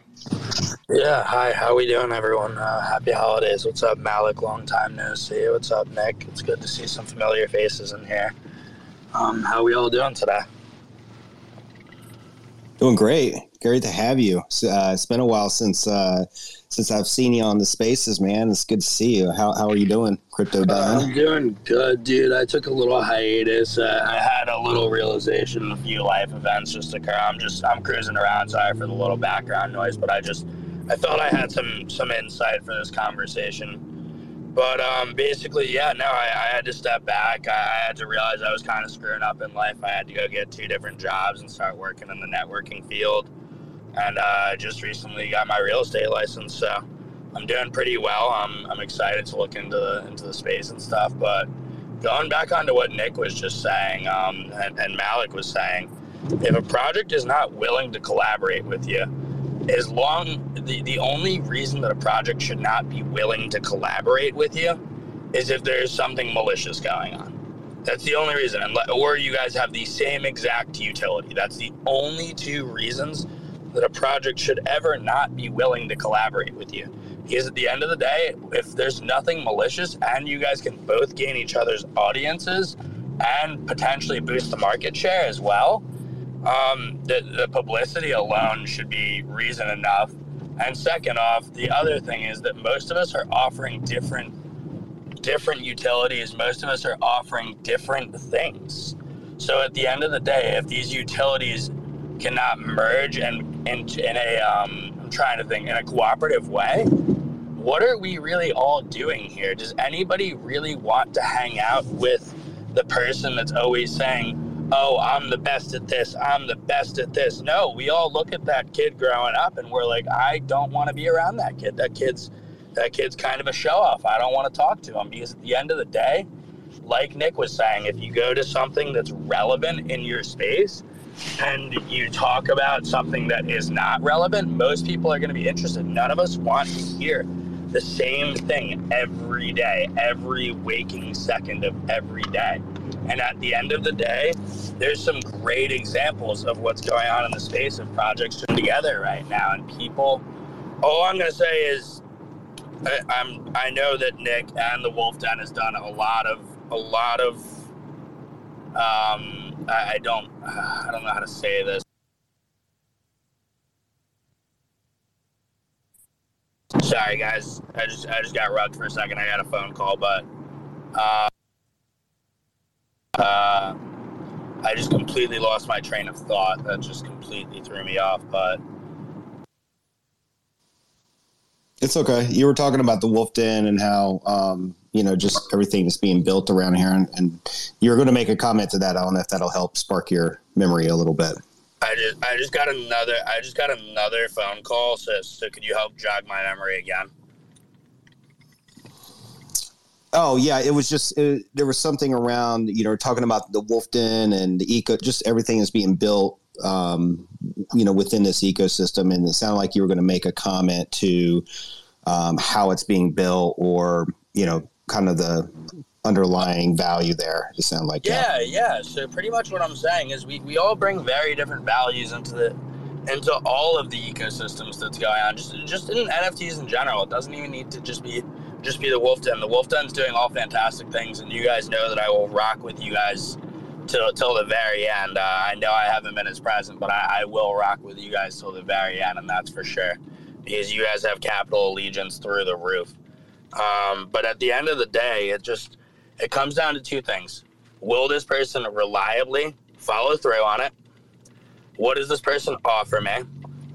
[SPEAKER 6] Yeah, hi, how we doing, everyone? Uh, happy holidays. What's up, Malik? Long time no see. What's up, Nic? It's good to see some familiar faces in here. Um, how we all doing today?
[SPEAKER 2] Doing great. Great to have you. Uh, it's been a while since uh, since I've seen you on the spaces, man. It's good to see you. How, how are you doing, Crypto Don?
[SPEAKER 6] Uh, I'm doing good, dude. I took a little hiatus. Uh, I had a little realization, a few life events just occur. I'm just I'm cruising around. Sorry for the little background noise, but I just I thought I had some some insight for this conversation. But um, basically, yeah, no, I, I, had to step back. I, I had to realize I was kind of screwing up in life. I had to go get two different jobs and start working in the networking field. And uh, I just recently got my real estate license, so I'm doing pretty well. I'm, I'm excited to look into the into the space and stuff. But going back onto what Nic was just saying, um, and, and Malik was saying, if a project is not willing to collaborate with you, as long the, the only reason that a project should not be willing to collaborate with you is if there's something malicious going on. That's the only reason. Or you guys have the same exact utility. That's the only two reasons that a project should ever not be willing to collaborate with you. Because at the end of the day, if there's nothing malicious and you guys can both gain each other's audiences and potentially boost the market share as well, um, the, the publicity alone should be reason enough. And second off, the other thing is that most of us are offering different different utilities. Most of us are offering different things. So at the end of the day, if these utilities cannot merge and in, in a um, I'm trying to think in a cooperative way, what are we really all doing here? Does anybody really want to hang out with the person that's always saying, oh, I'm the best at this, I'm the best at this. No, we all look at that kid growing up and we're like, I don't want to be around that kid. That kid's that kid's kind of a show off. I don't want to talk to him because at the end of the day, like Nic was saying, if you go to something that's relevant in your space and you talk about something that is not relevant, most people are going to be interested. None of us want to hear the same thing every day, every waking second of every day. And at the end of the day, there's some great examples of what's going on in the space of projects together right now. And people, all I'm going to say is, I, I'm I know that Nic and the Wolf Den has done a lot of a lot of um, I, don't I don't know how to say this. Sorry guys, I just I just got rugged for a second. I got a phone call, but. Uh, uh, I just completely lost my train of thought. That just completely threw me off. But
[SPEAKER 2] it's okay. You were talking about the Wolf Den and how um, you know just everything is being built around here, and, and you're going to make a comment to that. I don't know if that'll help spark your memory a little bit.
[SPEAKER 6] I just I just got another I just got another phone call. So so could you help jog my memory again?
[SPEAKER 2] Oh yeah, it was just it, there was something around you know talking about the Wolfden and the eco, just everything is being built, um, you know, within this ecosystem, and it sounded like you were going to make a comment to um, how it's being built, or you know, kind of the underlying value there. It sound like
[SPEAKER 6] yeah, yeah. So pretty much what I'm saying is we, we all bring very different values into the into all of the ecosystems that's going on. Just just in NFTs in general. It doesn't even need to just be just be the Wolf Den. The Wolf Den's doing all fantastic things, and you guys know that I will rock with you guys till till the very end. Uh, I know I haven't been as present, but I, I, will rock with you guys till the very end, and that's for sure. Because you guys have capital allegiance through the roof. Um, but at the end of the day, it just it comes down to two things: Will this person reliably follow through on it? What does this person offer me?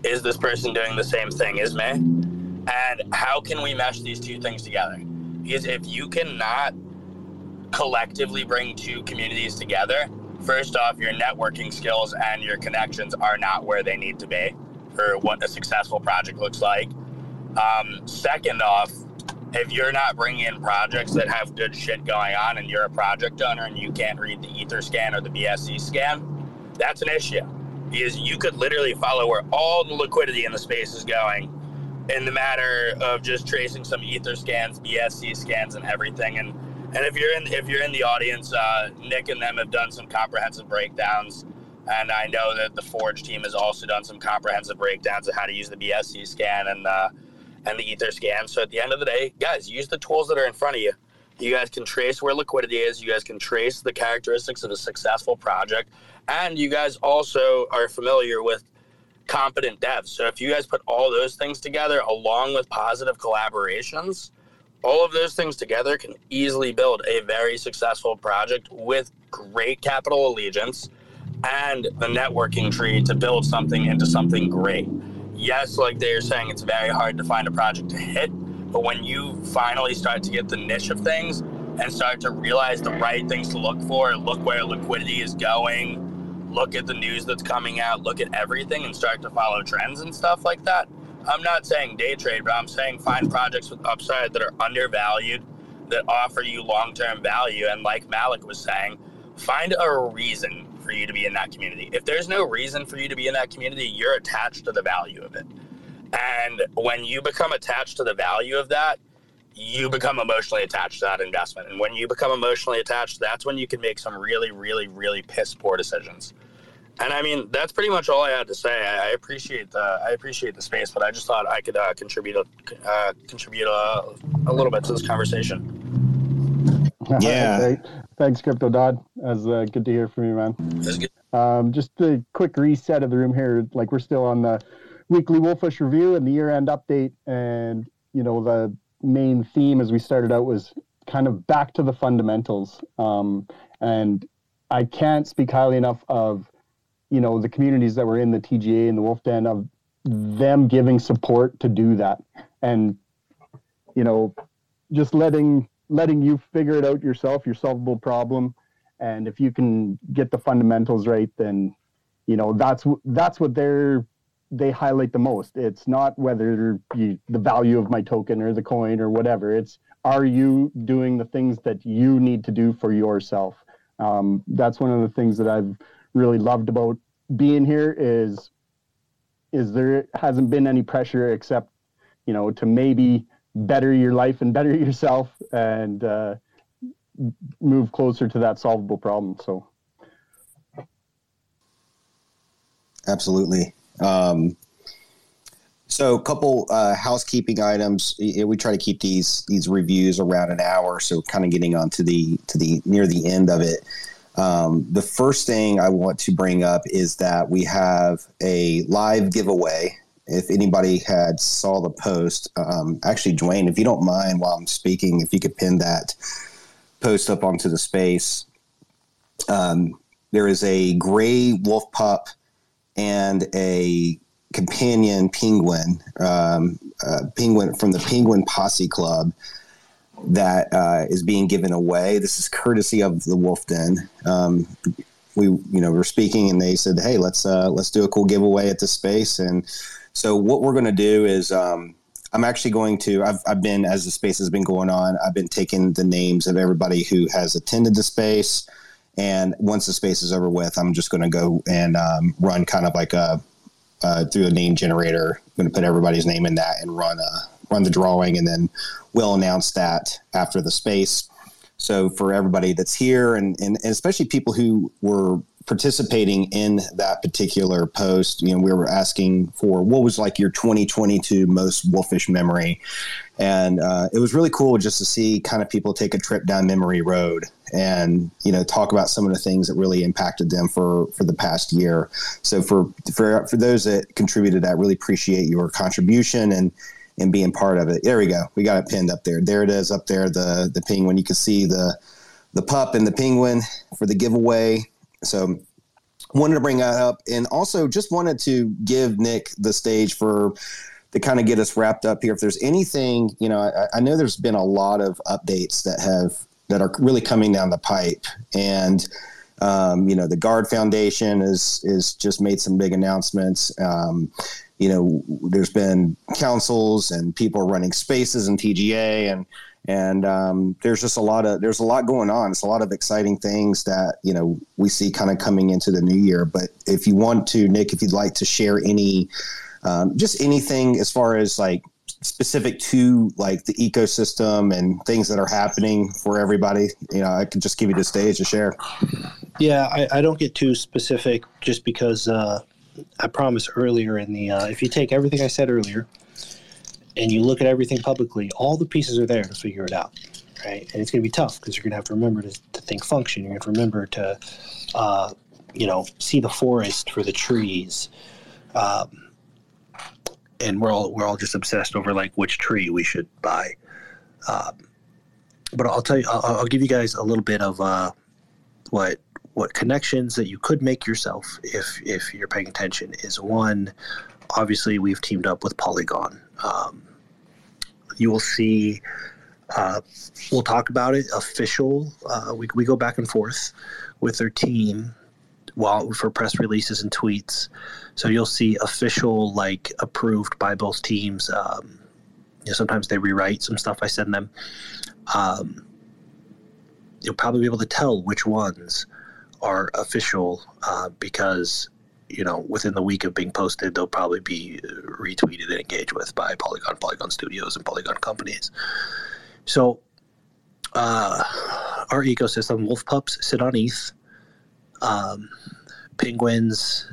[SPEAKER 6] Is this person doing the same thing as me? And how can we mesh these two things together? Because if you cannot collectively bring two communities together, first off, your networking skills and your connections are not where they need to be for what a successful project looks like. Um, second off, if you're not bringing in projects that have good shit going on and you're a project owner and you can't read the Etherscan or the BSC scan, that's an issue. Because you could literally follow where all the liquidity in the space is going in the matter of just tracing some Etherscans, BSC scans, and everything. And and if you're in if you're in the audience, uh, Nic and them have done some comprehensive breakdowns, and I know that the Forge team has also done some comprehensive breakdowns of how to use the BSC scan and uh, and the Ether scan. So at the end of the day, guys, use the tools that are in front of you. You guys can trace where liquidity is. You guys can trace the characteristics of a successful project, and you guys also are familiar with competent devs. So if you guys put all those things together along with positive collaborations all of those things together can easily build a very successful project with great capital allegiance and the networking tree to build something into something great. Yes, like they're saying, it's very hard to find a project to hit, but when you finally start to get the niche of things and start to realize the right things to look for, look where liquidity is going, look at the news that's coming out, look at everything, and start to follow trends and stuff like that, I'm not saying day trade, but I'm saying find projects with upside that are undervalued, that offer you long term value. And like Malik was saying, find a reason for you to be in that community. If there's no reason for you to be in that community, you're attached to the value of it. And when you become attached to the value of that, you become emotionally attached to that investment. And when you become emotionally attached, that's when you can make some really, really, really piss poor decisions. And I mean, that's pretty much all I had to say. I, I appreciate the I appreciate the space, but I just thought I could uh, contribute a, uh, contribute a, a, little bit to this conversation.
[SPEAKER 2] Yeah.
[SPEAKER 3] Thanks, Crypto Dodd. That's uh, good to hear from you, man. That's good. Um, just a quick reset of the room here. Like we're still on the weekly Wolfish review and the year-end update, and you know the main theme as we started out was kind of back to the fundamentals. Um, and I can't speak highly enough of you know the communities that were in the TGA and the Wolf Den of them giving support to do that, and you know just letting letting you figure it out yourself, your solvable problem, and if you can get the fundamentals right, then you know that's that's what they're they highlight the most. It's not whether you, the value of my token or the coin or whatever. It's are you doing the things that you need to do for yourself? Um, that's one of the things that I've really loved about being here is is there hasn't been any pressure except you know to maybe better your life and better yourself and uh, move closer to that solvable problem so.
[SPEAKER 2] Absolutely. Um, so a couple uh, housekeeping items. We try to keep these these reviews around an hour so kind of getting on to the to the near the end of it. Um, the first thing I want to bring up is that we have a live giveaway. If anybody had saw the post, um, actually, Dwayne, if you don't mind, while I'm speaking, if you could pin that post up onto the space. Um, there is a gray wolf pup and a companion penguin, um, uh, penguin from the Penguin Posse Club that uh, is being given away. This is courtesy of the Wolf Den. Um, we, you know, we're speaking, and they said, "Hey, let's uh, let's do a cool giveaway at this space." And so, what we're going to do is, um, I'm actually going to. I've I've been as the space has been going on. I've been taking the names of everybody who has attended the space, and once the space is over with, I'm just going to go and um, run kind of like a uh, through a name generator. I'm going to put everybody's name in that and run a run the drawing, and then we'll announce that after the space. So for everybody that's here, and, and, and especially people who were participating in that particular post, you know, we were asking for what was like your 2022 most wolfish memory. And uh, it was really cool just to see kind of people take a trip down memory road and, you know, talk about some of the things that really impacted them for, for the past year. So for, for, for those that contributed, I really appreciate your contribution and, and being part of it. There we go. We got it pinned up there. There it is up there. The, the penguin, you can see the, the pup and the penguin for the giveaway. So wanted to bring that up and also just wanted to give Nic the stage for to kind of get us wrapped up here. If there's anything, you know, I, I, know there's been a lot of updates that have that are really coming down the pipe, and um, you know, the Guard Foundation is is just made some big announcements. Um, you know, there's been councils and people running spaces in TGA and and um, there's just a lot of there's a lot going on. It's a lot of exciting things that you know we see kind of coming into the new year. But if you want to nic if you'd like to share any um, just anything as far as like specific to like the ecosystem and things that are happening for everybody you know i could just give you the stage to share.
[SPEAKER 4] Yeah i, I don't get too specific just because uh, i promised earlier in the uh, if you take everything i said earlier and you look at everything publicly, all the pieces are there to figure it out, right? And it's going to be tough because you're going to have to remember to, to think function. You're going to have to remember to, uh, you know, see the forest for the trees. Um, and we're all we're all just obsessed over like which tree we should buy. Um, but I'll tell you, I'll, I'll, give you guys a little bit of uh, what what connections that you could make yourself if if you're paying attention is one. Obviously, we've teamed up with Polygon um, you will see. Uh, we'll talk about it. Official. Uh, we we go back and forth with their team while for press releases and tweets. So you'll see official, like approved by both teams. Um, you know, sometimes they rewrite some stuff I send them. Um, you'll probably be able to tell which ones are official uh, because you know, within the week of being posted, they'll probably be retweeted and engaged with by Polygon, Polygon Studios, and Polygon companies. So, uh, our ecosystem, wolf pups sit on ETH, um, penguins,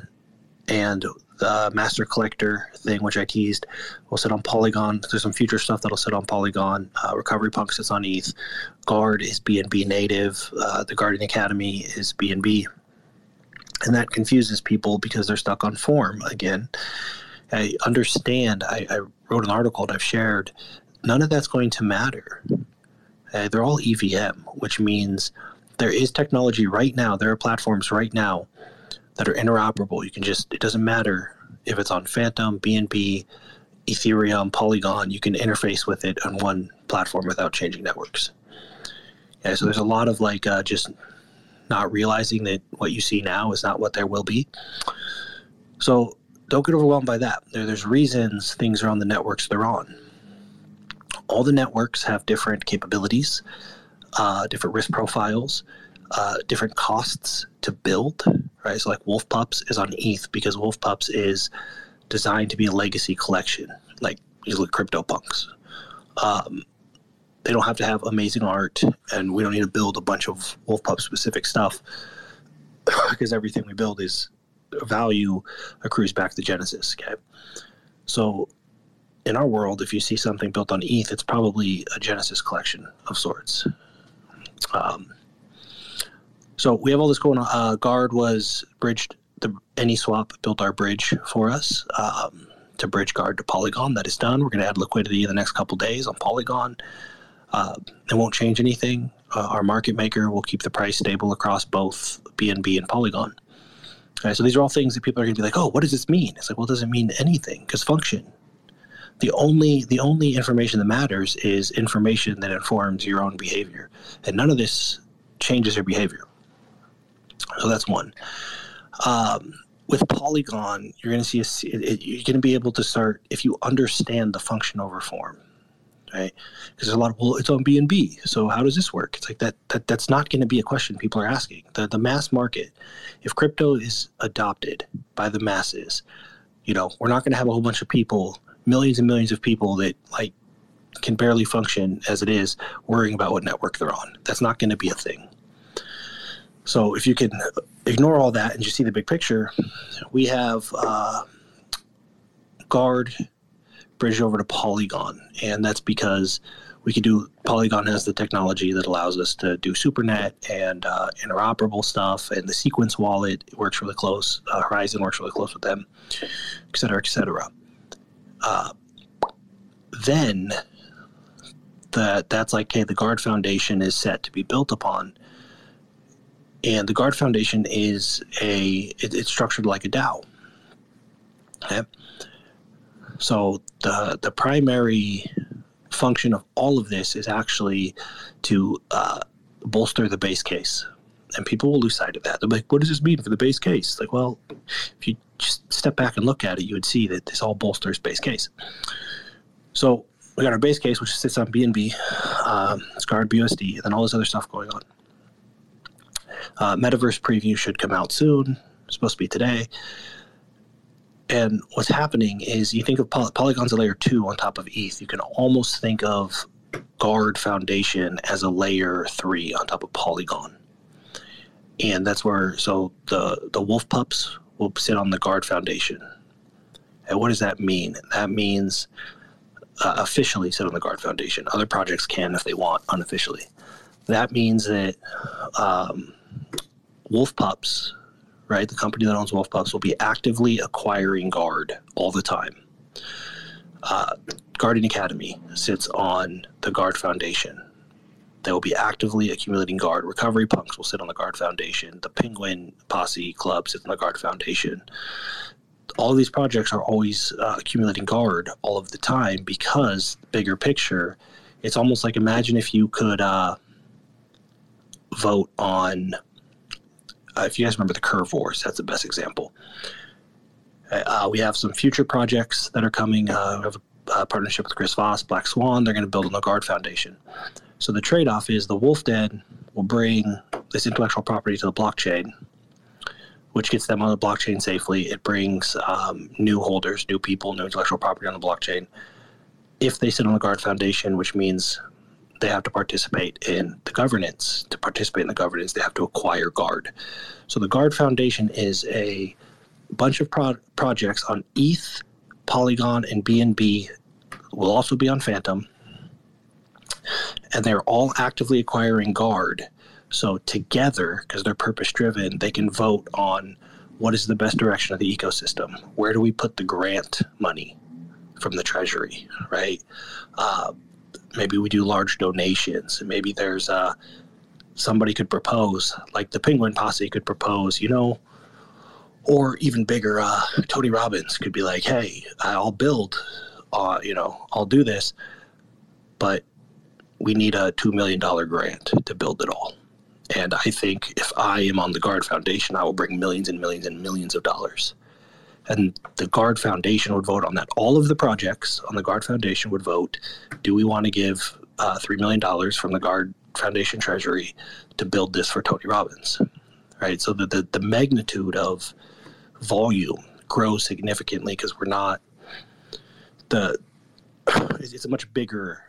[SPEAKER 4] and the master collector thing, which I teased, will sit on Polygon. There's some future stuff that'll sit on Polygon. Uh, Recovery Punk sits on ETH. Guard is BNB native. Uh, the Guardian Academy is BNB and that confuses people because they're stuck on form again. I understand. I, I wrote an article that I've shared. None of that's going to matter. Uh, they're all EVM, which means there is technology right now. There are platforms right now that are interoperable. You can just, it doesn't matter if it's on Fantom, BNB, Ethereum, Polygon, you can interface with it on one platform without changing networks. Yeah, so there's a lot of like uh, just not realizing that what you see now is not what there will be. So don't get overwhelmed by that. There, there's reasons things are on the networks they're on. All the networks have different capabilities, uh, different risk profiles, uh, different costs to build. Right, so like Wolf Pups is on ETH because Wolf Pups is designed to be a legacy collection, like usually CryptoPunks. Um, they don't have to have amazing art, and we don't need to build a bunch of Wolf Pup specific stuff because everything we build is value accrues back to Genesis. Okay, so in our world, if you see something built on ETH, it's probably a Genesis collection of sorts. Um, so we have all this going on. Uh, Guard was bridged. The AnySwap built our bridge for us um, to bridge Guard to Polygon. That is done. We're going to add liquidity in the next couple days on Polygon. Uh, it won't change anything. Uh, our market maker will keep the price stable across both BNB and Polygon. Okay, so these are all things that people are going to be like, "Oh, what does this mean?" It's like, well, it doesn't mean anything because function. The only the only information that matters is information that informs your own behavior, and none of this changes your behavior. So that's one. Um, with Polygon, you're going to see a, you're going to be able to start if you understand the function over form right? Because there's a lot of well, it's on BNB. So how does this work? It's like that. That that's not going to be a question people are asking. The the mass market, if crypto is adopted by the masses, you know, we're not going to have a whole bunch of people, millions and millions of people that like can barely function as it is, worrying about what network they're on. That's not going to be a thing. So if you can ignore all that and just see the big picture, we have uh, Guard bridged over to Polygon, and that's because we can do Polygon has the technology that allows us to do SuperNet and uh, interoperable stuff, and the Sequence wallet works really close. Uh, Horizon works really close with them, et cetera, et cetera. Uh, then that that's like, okay, the Guard Foundation is set to be built upon, and the Guard Foundation is a it, it's structured like a DAO. Okay, so the the primary function of all of this is actually to uh, bolster the base case. And people will lose sight of that. They're like, what does this mean for the base case? Like, well, if you just step back and look at it, you would see that this all bolsters base case. So we got our base case, which sits on BNB, um, guard BUSD, and then all this other stuff going on. Uh, Metaverse preview should come out soon. It's supposed to be today. And what's happening is you think of poly- Polygon's a layer two on top of ETH. You can almost think of Guard Foundation as a layer three on top of Polygon. And that's where, so the, the wolf pups will sit on the Guard Foundation. And what does that mean? That means uh, officially sit on the Guard Foundation. Other projects can if they want unofficially. That means that um, wolf pups right? The company that owns Wolf Pups will be actively acquiring Guard all the time. Uh, Guardian Academy sits on the Guard Foundation. They will be actively accumulating Guard. Recovery Punks will sit on the Guard Foundation. The Penguin Posse Club sits on the Guard Foundation. All these projects are always uh, accumulating Guard all of the time because, bigger picture, it's almost like imagine if you could uh, vote on uh, if you guys remember the Curve Wars, that's the best example. Uh, we have some future projects that are coming. Uh, we have a, a, partnership with Chris Voss, Black Swan. They're going to build on the Guard Foundation. So the trade off is the Wolf Den will bring this intellectual property to the blockchain, which gets them on the blockchain safely. It brings um, new holders, new people, new intellectual property on the blockchain. If they sit on the Guard Foundation, which means they have to participate in the governance. To participate in the governance, they have to acquire Guard. So the Guard Foundation is a bunch of pro- projects on ETH, Polygon, and BNB. Will also be on Fantom, and they're all actively acquiring Guard. So together, because they're purpose driven, they can vote on what is the best direction of the ecosystem. Where do we put the grant money from the treasury, right? Uh, maybe we do large donations and maybe there's uh, somebody could propose like the penguin posse could propose you know? Or even bigger uh, tony robbins could be like hey i'll build uh, you know i'll do this but we need a $2 million grant to build it all. And i think if i am on the guard foundation i will bring millions and millions and millions of dollars and the Guard Foundation would vote on that. All of the projects on the Guard Foundation would vote: Do we want to give uh, three million dollars from the Guard Foundation treasury to build this for Tony Robbins? Right. So the the, the magnitude of volume grows significantly because we're not the. It's a much bigger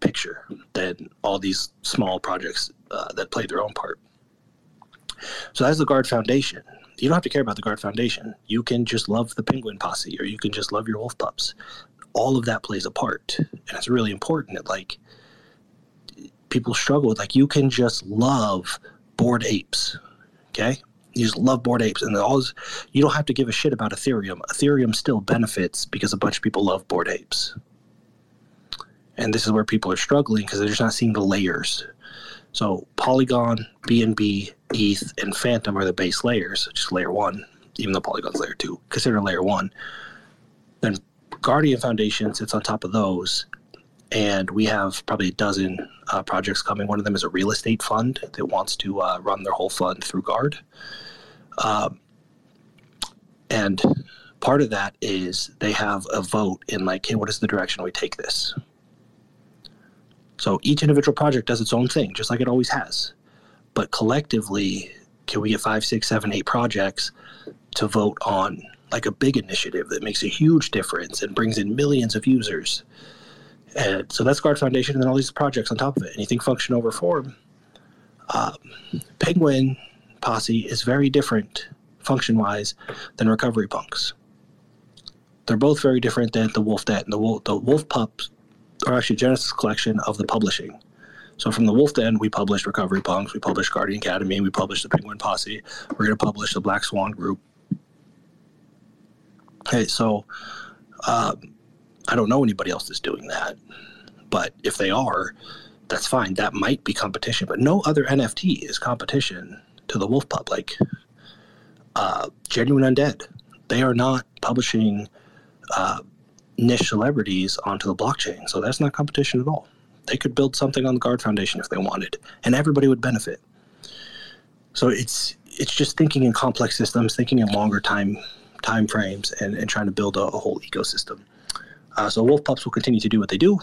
[SPEAKER 4] picture than all these small projects uh, that play their own part. So that's the Guard Foundation you don't have to care about the Guard Foundation. You can just love the Penguin Posse, or you can just love your Wolf Pups. All of that plays a part, and it's really important that like people struggle with. Like you can just love Bored Apes, okay? You just love Bored Apes, and all you don't have to give a shit about Ethereum. Ethereum still benefits because a bunch of people love Bored Apes, and this is where people are struggling because they're just not seeing the layers. So Polygon, BNB, ETH, and Fantom are the base layers, just layer one, even though Polygon's layer two. Consider layer one. Then Guardian Foundation sits on top of those, and we have probably a dozen uh, projects coming. One of them is a real estate fund that wants to uh, run their whole fund through Guard. Um, and part of that is they have a vote in like, hey, what is the direction we take this? So each individual project does its own thing, just like it always has. But collectively, can we get five, six, seven, eight projects to vote on like a big initiative that makes a huge difference and brings in millions of users? And so that's Guard Foundation, and then all these projects on top of it. And you think function over form. Um, Penguin Posse is very different function wise than Recovery Punks. They're both very different than the Wolf Den. The Wolf, the Wolf Pups are actually Genesis collection of the publishing. So from the Wolf Den, we published Recovery Punks, we published Guardian Academy, we published the Penguin Posse. We're going to publish the Black Swan Group. Okay, so um, I don't know anybody else that's doing that, but if they are, that's fine. That might be competition, but no other NFT is competition to the Wolf. Like uh, Genuine Undead, they are not publishing uh, niche celebrities onto the blockchain, so that's not competition at all. They could build something on the Guard Foundation if they wanted, and everybody would benefit. So it's it's just thinking in complex systems, thinking in longer time time frames, and, and trying to build a, a whole ecosystem. Uh, so Wolf Pups will continue to do what they do.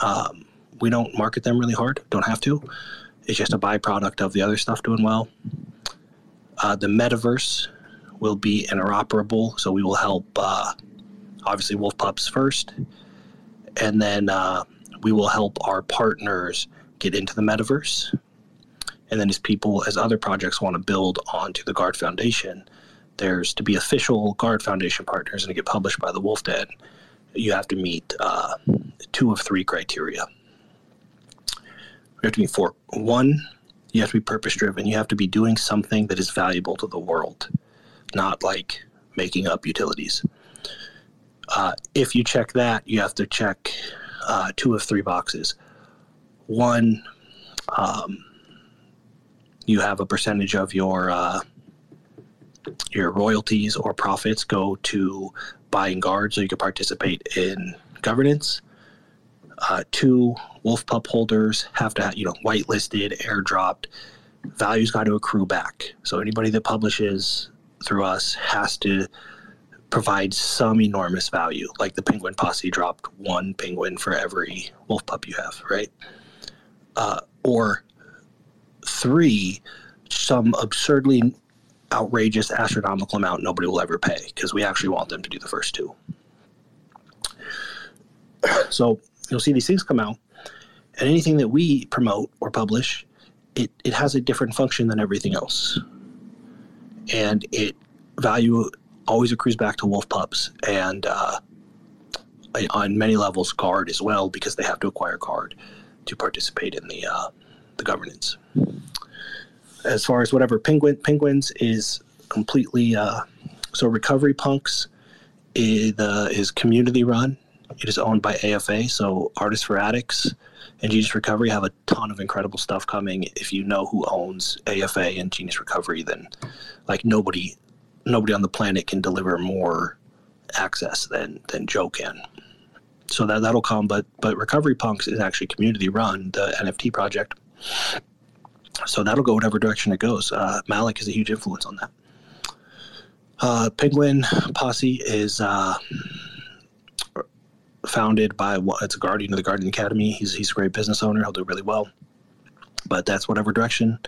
[SPEAKER 4] Um, we don't market them really hard. Don't have to. It's just a byproduct of the other stuff doing well. Uh, the metaverse will be interoperable, so we will help. Uh, obviously, Wolf Pups first, and then uh, we will help our partners get into the metaverse. And then, as people, as other projects want to build onto the Guard Foundation, there's to be official Guard Foundation partners and to get published by the Wolf Den, you have to meet uh, two of three criteria. You have to meet four. One, you have to be purpose driven. You have to be doing something that is valuable to the world, not like making up utilities. Uh, if you check that, you have to check uh, two of three boxes. One, um, you have a percentage of your uh, your royalties or profits go to buying guards, so you can participate in governance. Uh, two, wolf pup holders have to, you know, whitelisted, airdropped. Value's got to accrue back. So anybody that publishes through us has to provide some enormous value. Like the penguin posse dropped one penguin for every wolf pup you have, right? Uh, or three, some absurdly outrageous astronomical amount nobody will ever pay because we actually want them to do the first two. So you'll see these things come out, and anything that we promote or publish, it, it has a different function than everything else. And it value always accrues back to wolf pups and uh, on many levels guard as well because they have to acquire guard to participate in the uh, the governance. As far as whatever penguin penguins is completely uh, so recovery punks is, uh, is community run. It is owned by afa so artists for addicts and genius recovery have a ton of incredible stuff coming. If you know who owns afa and genius recovery then like nobody nobody on the planet can deliver more access than than joe can so that that'll come but but recovery punks is actually community run the nft project so that'll go whatever direction it goes. Uh, Malik is a huge influence on that. Uh, Penguin Posse is uh, founded by it's a guardian of the Guardian Academy. He's he's a great business owner. He'll do really well. But that's whatever direction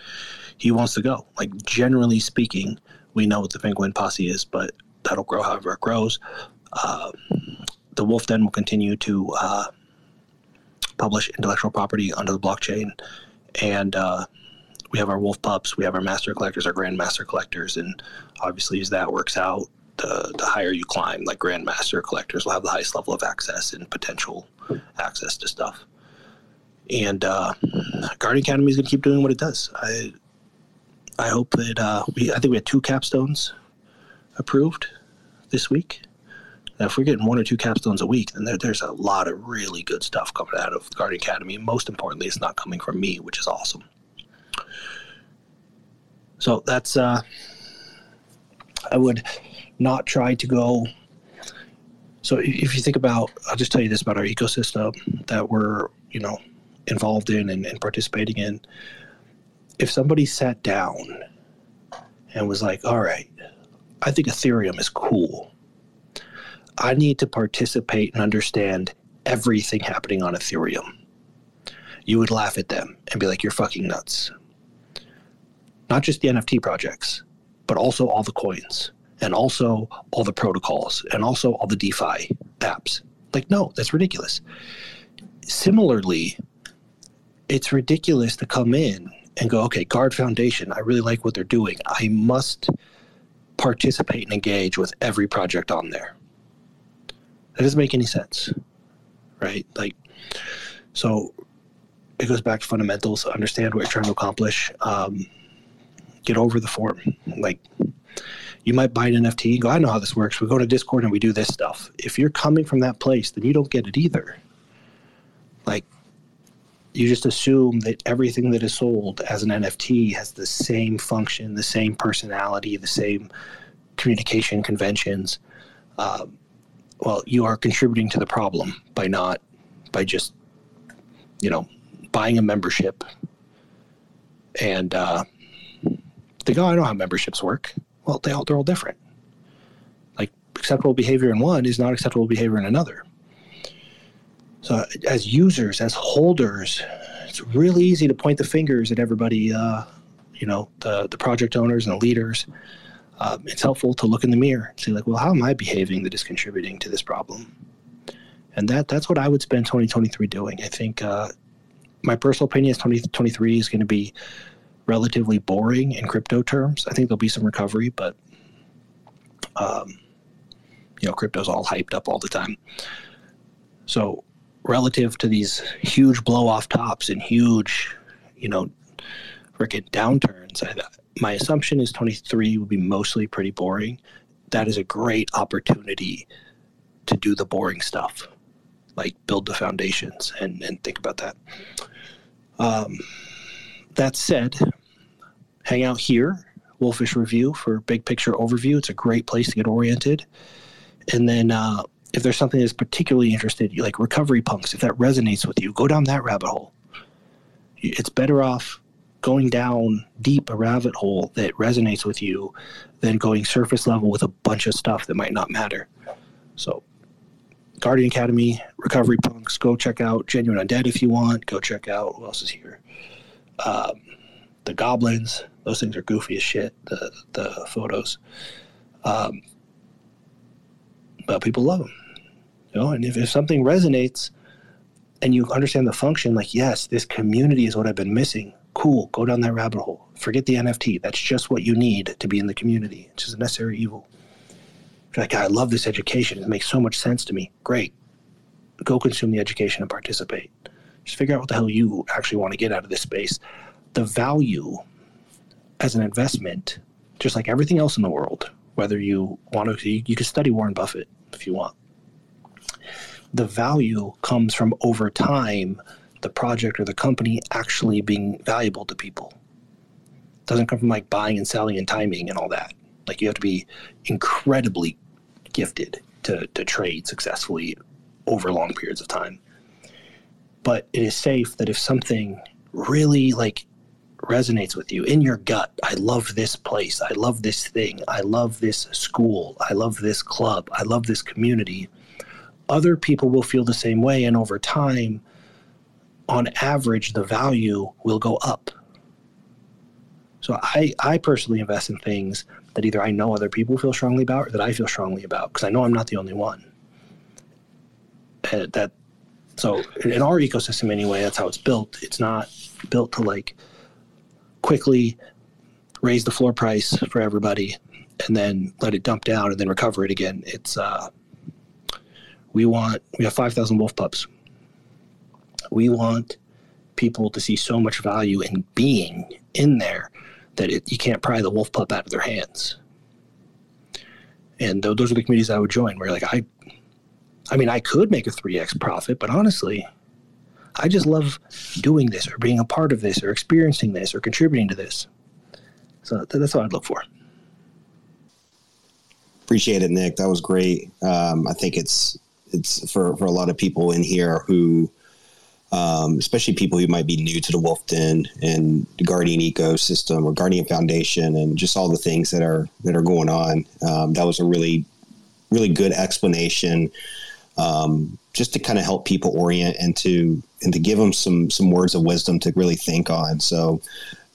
[SPEAKER 4] he wants to go. Like generally speaking, we know what the Penguin Posse is, but that'll grow however it grows. Uh, the Wolf Den will continue to uh, publish intellectual property under the blockchain, and uh, we have our wolf pups, we have our master collectors, our grandmaster collectors, and obviously as that works out, the the higher you climb, like grandmaster collectors will have the highest level of access and potential access to stuff. And uh, Guardian Academy is going to keep doing what it does. I I hope that uh, we I think we had two capstones approved this week. Now, if we're getting one or two capstones a week, then there, there's a lot of really good stuff coming out of Guardian Academy. And most importantly, it's not coming from me, which is awesome. So that's uh, I would not try to go. So if you think about, I'll just tell you this about our ecosystem that we're you know involved in and, and participating in. If somebody sat down and was like, "All right, I think Ethereum is cool. I need to participate and understand everything happening on Ethereum." You would laugh at them and be like, "You're fucking nuts." not just the NFT projects, but also all the coins and also all the protocols and also all the DeFi apps. Like, no, that's ridiculous. similarly, it's ridiculous to come in and go, okay, Guard Foundation, I really like what they're doing. I must participate and engage with every project on there. That doesn't make any sense, right? Like, so it goes back to fundamentals. Understand what you're trying to accomplish. Um, get over the form. Like, you might buy an NFT and go, I know how this works. We go to Discord and we do this stuff. If you're coming from that place, then you don't get it either. Like, you just assume that everything that is sold as an NFT has the same function, the same personality, the same communication conventions. Um, well, you are contributing to the problem by not, by just, you know, buying a membership and uh, think, oh, I know how memberships work. Well, they all, they're all different. Like acceptable behavior in one is not acceptable behavior in another. So, as users, as holders, it's really easy to point the fingers at everybody. Uh, you know, the the project owners and the leaders. Uh, it's helpful to look in the mirror and say, like, well, how am I behaving that is contributing to this problem? And that that's what I would spend 2023 doing. I think uh, my personal opinion is 2023 is going to be relatively boring in crypto terms. I think there'll be some recovery, but um, you know, crypto's all hyped up all the time. So relative to these huge blow off tops and huge, you know, freaking downturns, I, my assumption is 23 will be mostly pretty boring. That is a great opportunity to do the boring stuff, like build the foundations and, and think about that. Um, that said, hang out here, Wolfish Review, for big picture overview. It's a great place to get oriented. And then uh, if there's something that's particularly interested, you like recovery punks, if that resonates with you, go down that rabbit hole. It's better off going down deep a rabbit hole that resonates with you than going surface level with a bunch of stuff that might not matter. So, Guardian Academy, Recovery Punks, go check out Genuine Undead if you want. Go check out who else is here. Um, the Goblins, those things are goofy as shit. The the photos, um, but people love them. Know, and if, if something resonates, and you understand the function, like yes, this community is what I've been missing. Cool, go down that rabbit hole. Forget the NFT. That's just what you need to be in the community. It's just a necessary evil. You're like, I love this education. It makes so much sense to me. Great. Go consume the education and participate. Just figure out what the hell you actually want to get out of this space. The value as an investment, just like everything else in the world, whether you want to, you, you can study Warren Buffett if you want. The value comes from over time the project or the company actually being valuable to people. It doesn't come from like buying and selling and timing and all that. Like you have to be incredibly gifted to, to trade successfully over long periods of time. But it is safe that if something really like resonates with you in your gut, I love this place, I love this thing, I love this school, I love this club, I love this community, other people will feel the same way. And over time, on average, the value will go up. So I, I personally invest in things that either I know other people feel strongly about or that I feel strongly about because I know I'm not the only one. That so in our ecosystem anyway, that's how it's built. It's not built to like quickly raise the floor price for everybody and then let it dump down and then recover it again. It's uh we want we have 5,000 wolf pups. We want people to see so much value in being in there that it, you can't pry the wolf pup out of their hands. And those are the communities I would join. Where like I, I mean, I could make a three x profit, but honestly, I just love doing this or being a part of this or experiencing this or contributing to this. So that's what I'd look for.
[SPEAKER 2] Appreciate it, Nic. That was great. Um, I think it's it's for for a lot of people in here who um, especially people who might be new to the Wolf Den and the Guardian ecosystem or Guardian Foundation and just all the things that are that are going on. Um, that was a really really good explanation, um, just to kind of help people orient and to and to give them some some words of wisdom to really think on. So.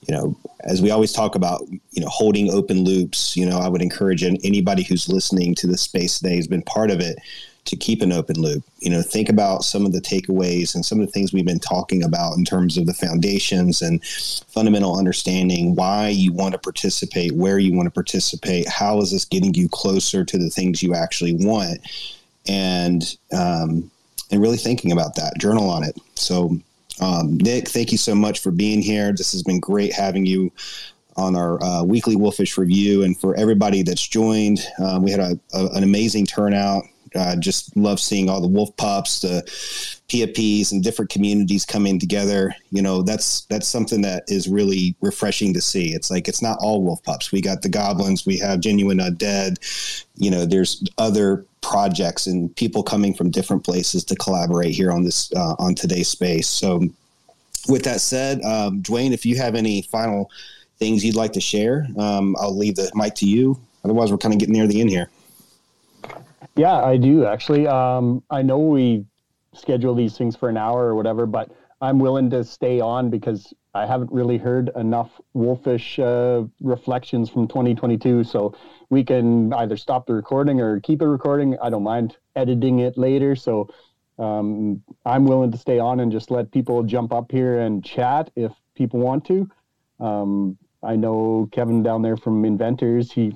[SPEAKER 2] You know, as we always talk about, you know, holding open loops. You know, I would encourage anybody who's listening to this space today has been part of it to keep an open loop. You know, think about some of the takeaways and some of the things we've been talking about in terms of the foundations and fundamental understanding why you want to participate, where you want to participate, how is this getting you closer to the things you actually want, and um, and really thinking about that. Journal on it. So. Um, Nic, thank you so much for being here. This has been great having you on our uh, weekly Wolfish review. And for everybody that's joined, um, we had a, a, an amazing turnout. Uh, just love seeing all the wolf pups, the PFPs, and different communities coming together. You know, that's that's something that is really refreshing to see. It's like it's not all wolf pups. We got the goblins. We have genuine undead. You know, there's other projects and people coming from different places to collaborate here on this uh, on today's space. So, with that said, um, Dwayne, if you have any final things you'd like to share, um, I'll leave the mic to you. Otherwise, we're kind of getting near the end here.
[SPEAKER 3] Yeah, I do actually. Um, I know we schedule these things for an hour or whatever, but I'm willing to stay on because I haven't really heard enough wolfish uh, reflections from 2022. So we can either stop the recording or keep it recording. I don't mind editing it later. So um, I'm willing to stay on and just let people jump up here and chat if people want to. Um, I know Kevin down there from Inventors. He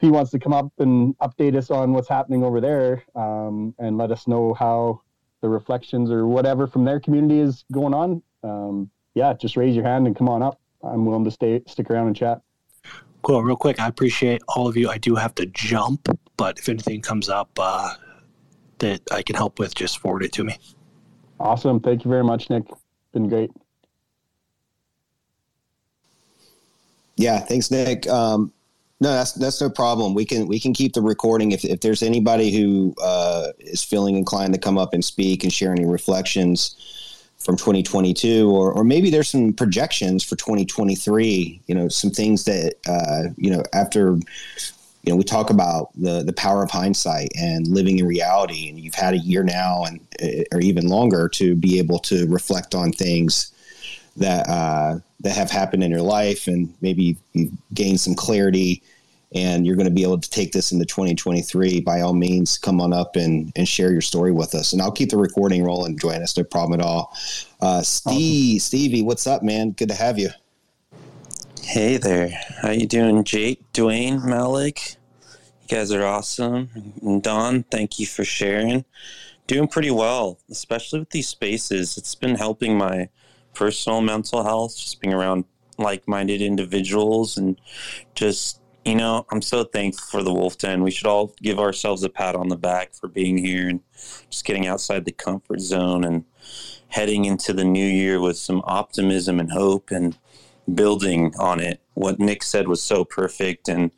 [SPEAKER 3] he wants to come up and update us on what's happening over there um, and let us know how the reflections or whatever from their community is going on. Um, yeah, just raise your hand and come on up. I'm willing to stay stick around and chat.
[SPEAKER 4] Cool. Real quick, I appreciate all of you. I do have to jump, but if anything comes up uh, that I can help with, just forward it to me.
[SPEAKER 3] Awesome. Thank you very much, Nic. Been great.
[SPEAKER 2] Yeah, thanks, Nic. Um, no, that's that's no problem. We can we can keep the recording if if there's anybody who uh, is feeling inclined to come up and speak and share any reflections from 2022, or or maybe there's some projections for 2023. You know, some things that uh, you know after you know we talk about the the power of hindsight and living in reality, and you've had a year now and or even longer to be able to reflect on things that uh, that have happened in your life, and maybe you've gained some clarity, and you're going to be able to take this into 2023. By all means, come on up and and share your story with us, and I'll keep the recording rolling. Join us, no problem at all. Uh, Steve, awesome. Stevie, what's up, man? Good to have you.
[SPEAKER 7] Hey there, how you doing, Jake, Dwayne, Malik? You guys are awesome. And Don, thank you for sharing. Doing pretty well, especially with these spaces. It's been helping my personal mental health, just being around like minded individuals and just you know, I'm so thankful for the Wolf Den. We should all give ourselves a pat on the back for being here and just getting outside the comfort zone and heading into the new year with some optimism and hope and building on it. What Nic said was so perfect. And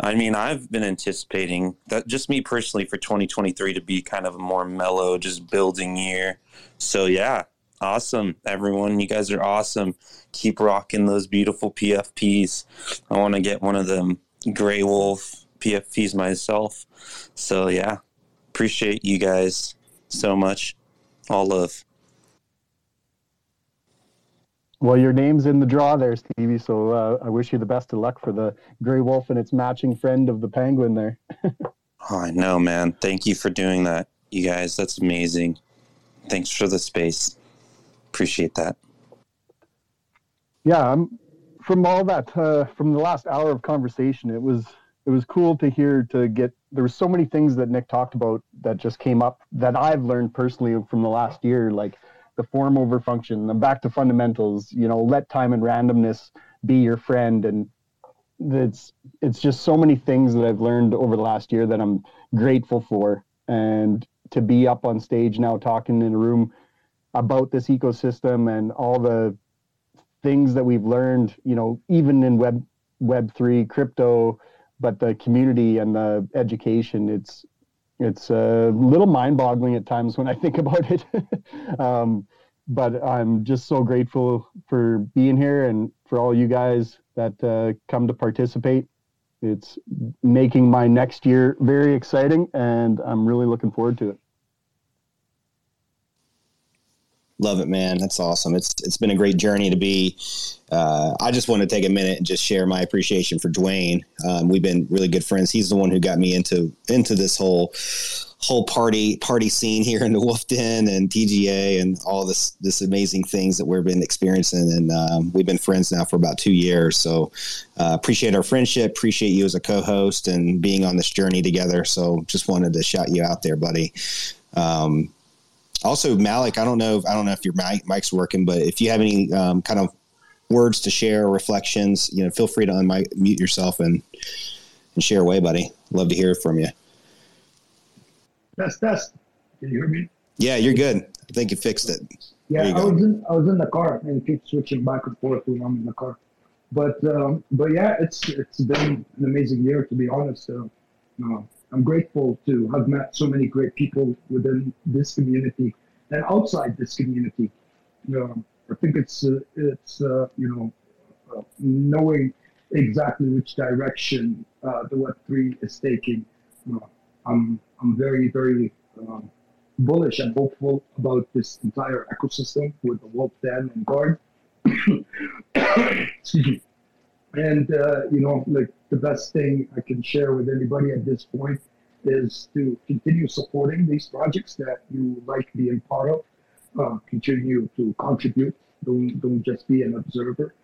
[SPEAKER 7] I mean, I've been anticipating that just me personally for 2023 to be kind of a more mellow, just building year. So, yeah, Awesome, everyone. You guys are awesome. Keep rocking those beautiful PFPs. I want to get one of them Gray Wolf PFPs myself. So, yeah, appreciate you guys so much. All love.
[SPEAKER 3] Well, your name's in the draw there, Stevie. So uh, I wish you the best of luck for the Gray Wolf and its matching friend of the Penguin there.
[SPEAKER 7] oh, I know, man. Thank you for doing that, you guys. That's amazing. Thanks for the space appreciate that.
[SPEAKER 3] Yeah, I'm, from all that, uh, from the last hour of conversation, it was it was cool to hear to get. There were so many things that Nic talked about that just came up that I've learned personally from the last year, like the form over function, the back to fundamentals. You know, let time and randomness be your friend, and it's it's just so many things that I've learned over the last year that I'm grateful for, and to be up on stage now talking in a room about this ecosystem and all the things that we've learned, you know, even in web web three crypto, but the community and the education, it's it's a little mind-boggling at times when I think about it. um, but I'm just so grateful for being here and for all you guys that uh, come to participate. It's making my next year very exciting, and I'm really looking forward to it.
[SPEAKER 2] Love it, man. That's awesome. It's it's been a great journey to be. Uh, I just want to take a minute and just share my appreciation for Dwayne. Um, we've been really good friends. He's the one who got me into into this whole whole party party scene here in the Wolf Den and TGA and all this this amazing things that we've been experiencing. And um, we've been friends now for about two years. So uh, appreciate our friendship. Appreciate you as a co-host and being on this journey together. So just wanted to shout you out there, buddy. Um, also, Malik, I don't know. If, I don't know if your mic, mic's working, but if you have any um, kind of words to share, or reflections, you know, feel free to unmute yourself and and share away, buddy. Love to hear from you.
[SPEAKER 5] Test, test. Can you hear me?
[SPEAKER 2] Yeah, you're good. I think you fixed it.
[SPEAKER 5] Yeah, I was in I was in the car and keep switching back and forth when I'm in the car. But um, but yeah, it's it's been an amazing year to be honest. Uh, uh, I'm grateful to have met so many great people within this community and outside this community. Um, I think it's uh, it's uh, you know uh, knowing exactly which direction uh, the Web three is taking. I'm I'm very very um, bullish and hopeful about this entire ecosystem with the Wolf Den and Guard. Excuse me. And uh, you know, like the best thing I can share with anybody at this point is to continue supporting these projects that you like being part of. Uh, continue to contribute. Don't don't just be an observer.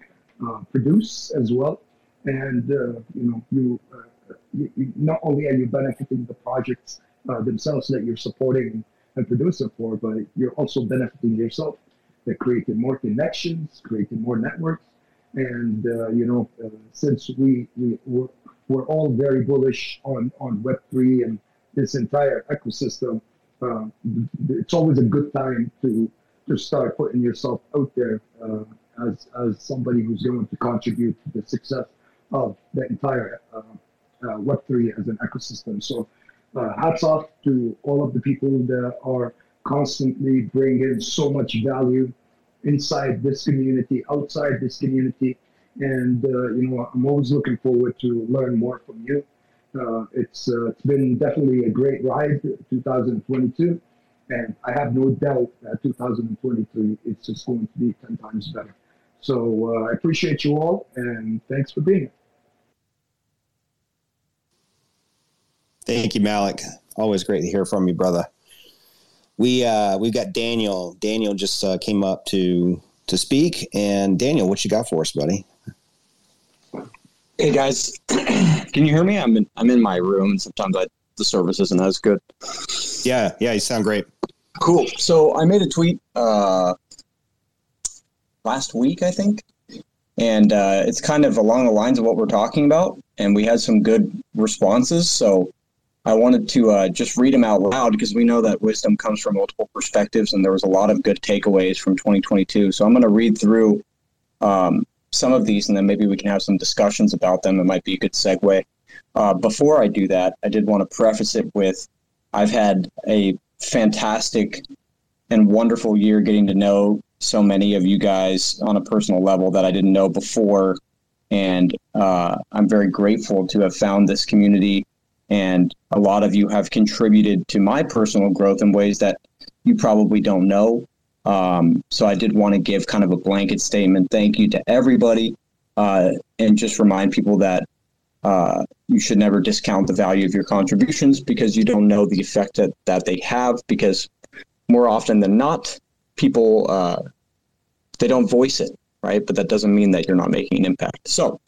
[SPEAKER 5] Uh, produce as well, and uh, you know you, uh, you, you, not only are you benefiting the projects uh, themselves that you're supporting and producing for, but you're also benefiting yourself. They're creating more connections, creating more networks, and uh, you know, uh, since we we we're, we're, all very bullish on on Web three and this entire ecosystem, uh, it's always a good time to to start putting yourself out there uh, as as somebody who's going to contribute to the success of the entire uh, uh, Web three as an ecosystem. So, hats off to all of the people that are constantly bringing so much value inside this community, outside this community. And, uh, you know, I'm always looking forward to learn more from you. Uh, it's, uh, it's been definitely a great ride, 2022. And I have no doubt that 2023 it's just going to be 10 times better. So uh, I appreciate you all and thanks for being here.
[SPEAKER 2] Thank you, Malik. Always great to hear from you, brother we uh, we've got Daniel. Daniel just uh, came up to to speak, and Daniel, what you got for us, buddy?
[SPEAKER 8] Hey guys, can you hear me? I'm in I'm in my room, and sometimes I, the service isn't as good.
[SPEAKER 2] Yeah, yeah, you sound great.
[SPEAKER 8] Cool. So I made a tweet uh, last week, I think, and uh, it's kind of along the lines of what we're talking about, and we had some good responses. So I wanted to uh, just read them out loud because we know that wisdom comes from multiple perspectives, and there was a lot of good takeaways from 2022. So I'm going to read through um, some of these, and then maybe we can have some discussions about them. It might be a good segue. Uh, before I do that, I did want to preface it with I've had a fantastic and wonderful year getting to know so many of you guys on a personal level that I didn't know before. And uh, I'm very grateful to have found this community and a lot of you have contributed to my personal growth in ways that you probably don't know. Um, so I did want to give kind of a blanket statement. Thank you to everybody. Uh, and just remind people that uh, you should never discount the value of your contributions because you don't know the effect that, that they have. Because more often than not, people uh, they don't voice it, right? But that doesn't mean that you're not making an impact. So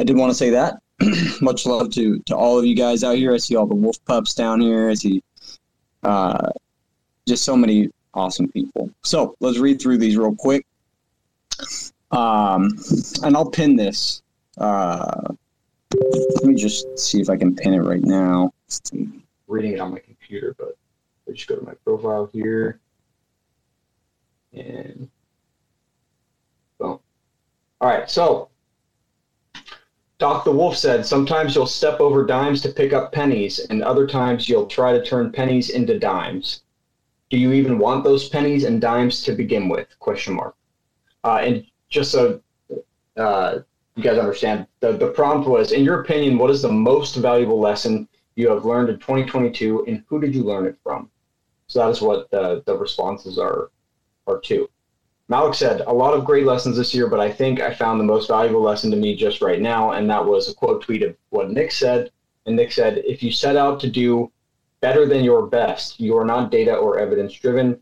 [SPEAKER 8] I did want to say that. much love to to all of you guys out here. I see all the wolf pups down here. I see uh, just so many awesome people. So let's read through these real quick. Um, and I'll pin this. Uh, let me just see if I can pin it right now. I'm reading it on my computer, but I just go to my profile here. And boom. All right, so Doc the Wolf said, Sometimes you'll step over dimes to pick up pennies, and other times you'll try to turn pennies into dimes. Do you even want those pennies and dimes to begin with? Question mark. Uh, and just so uh, you guys understand, the, the prompt was, in your opinion, what is the most valuable lesson you have learned in 2022, and who did you learn it from? So that is what the, the responses are, are to. Malik said, a lot of great lessons this year, but I think I found the most valuable lesson to me just right now. And that was a quote tweet of what Nic said. And Nic said, if you set out to do
[SPEAKER 9] better than your best. You are not data or evidence driven,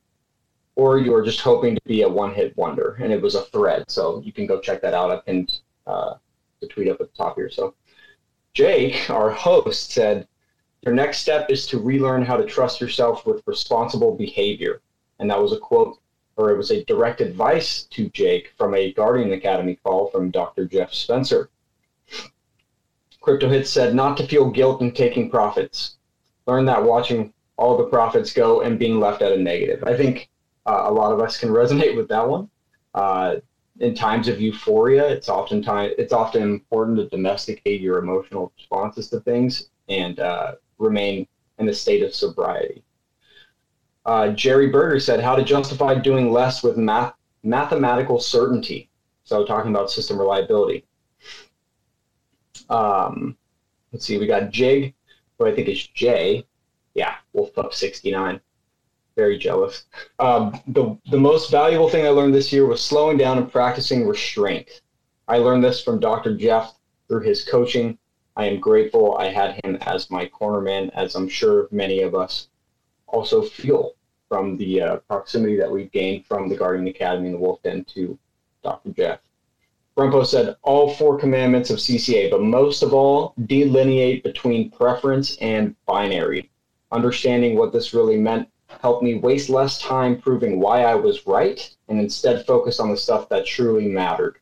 [SPEAKER 9] or you are just hoping to be a one hit wonder. And it was a thread. So you can go check that out. I pinned uh, the tweet up at the top here. So Jake, our host, said, Your next step is to relearn how to trust yourself with responsible behavior. And that was a quote, or it was a direct advice to Jake from a Guardian Academy call from Dr. Jeff Spencer. Crypto Hits said not to feel guilt in taking profits. Learn that watching all the profits go and being left at a negative. I think uh, a lot of us can resonate with that one. Uh, in times of euphoria, it's often time, it's often important to domesticate your emotional responses to things and uh, remain in a state of sobriety. Uh, Jerry Berger said how to justify doing less with math, mathematical certainty. So talking about system reliability. Um, let's see, we got Jig, who I think is Jay. Yeah, Wolf Up 69 very jealous. Um, the the most valuable thing I learned this year was slowing down and practicing restraint. I learned this from Dr. Jeff through his coaching. I am grateful I had him as my corner man, as I'm sure many of us also feel from the uh, proximity that we've gained from the Guardian Academy and the Wolf Den to Dr. Jeff. Brumpo said all four commandments of CCA, but most of all, delineate between preference and binary. Understanding what this really meant helped me waste less time proving why I was right and instead focus on the stuff that truly mattered.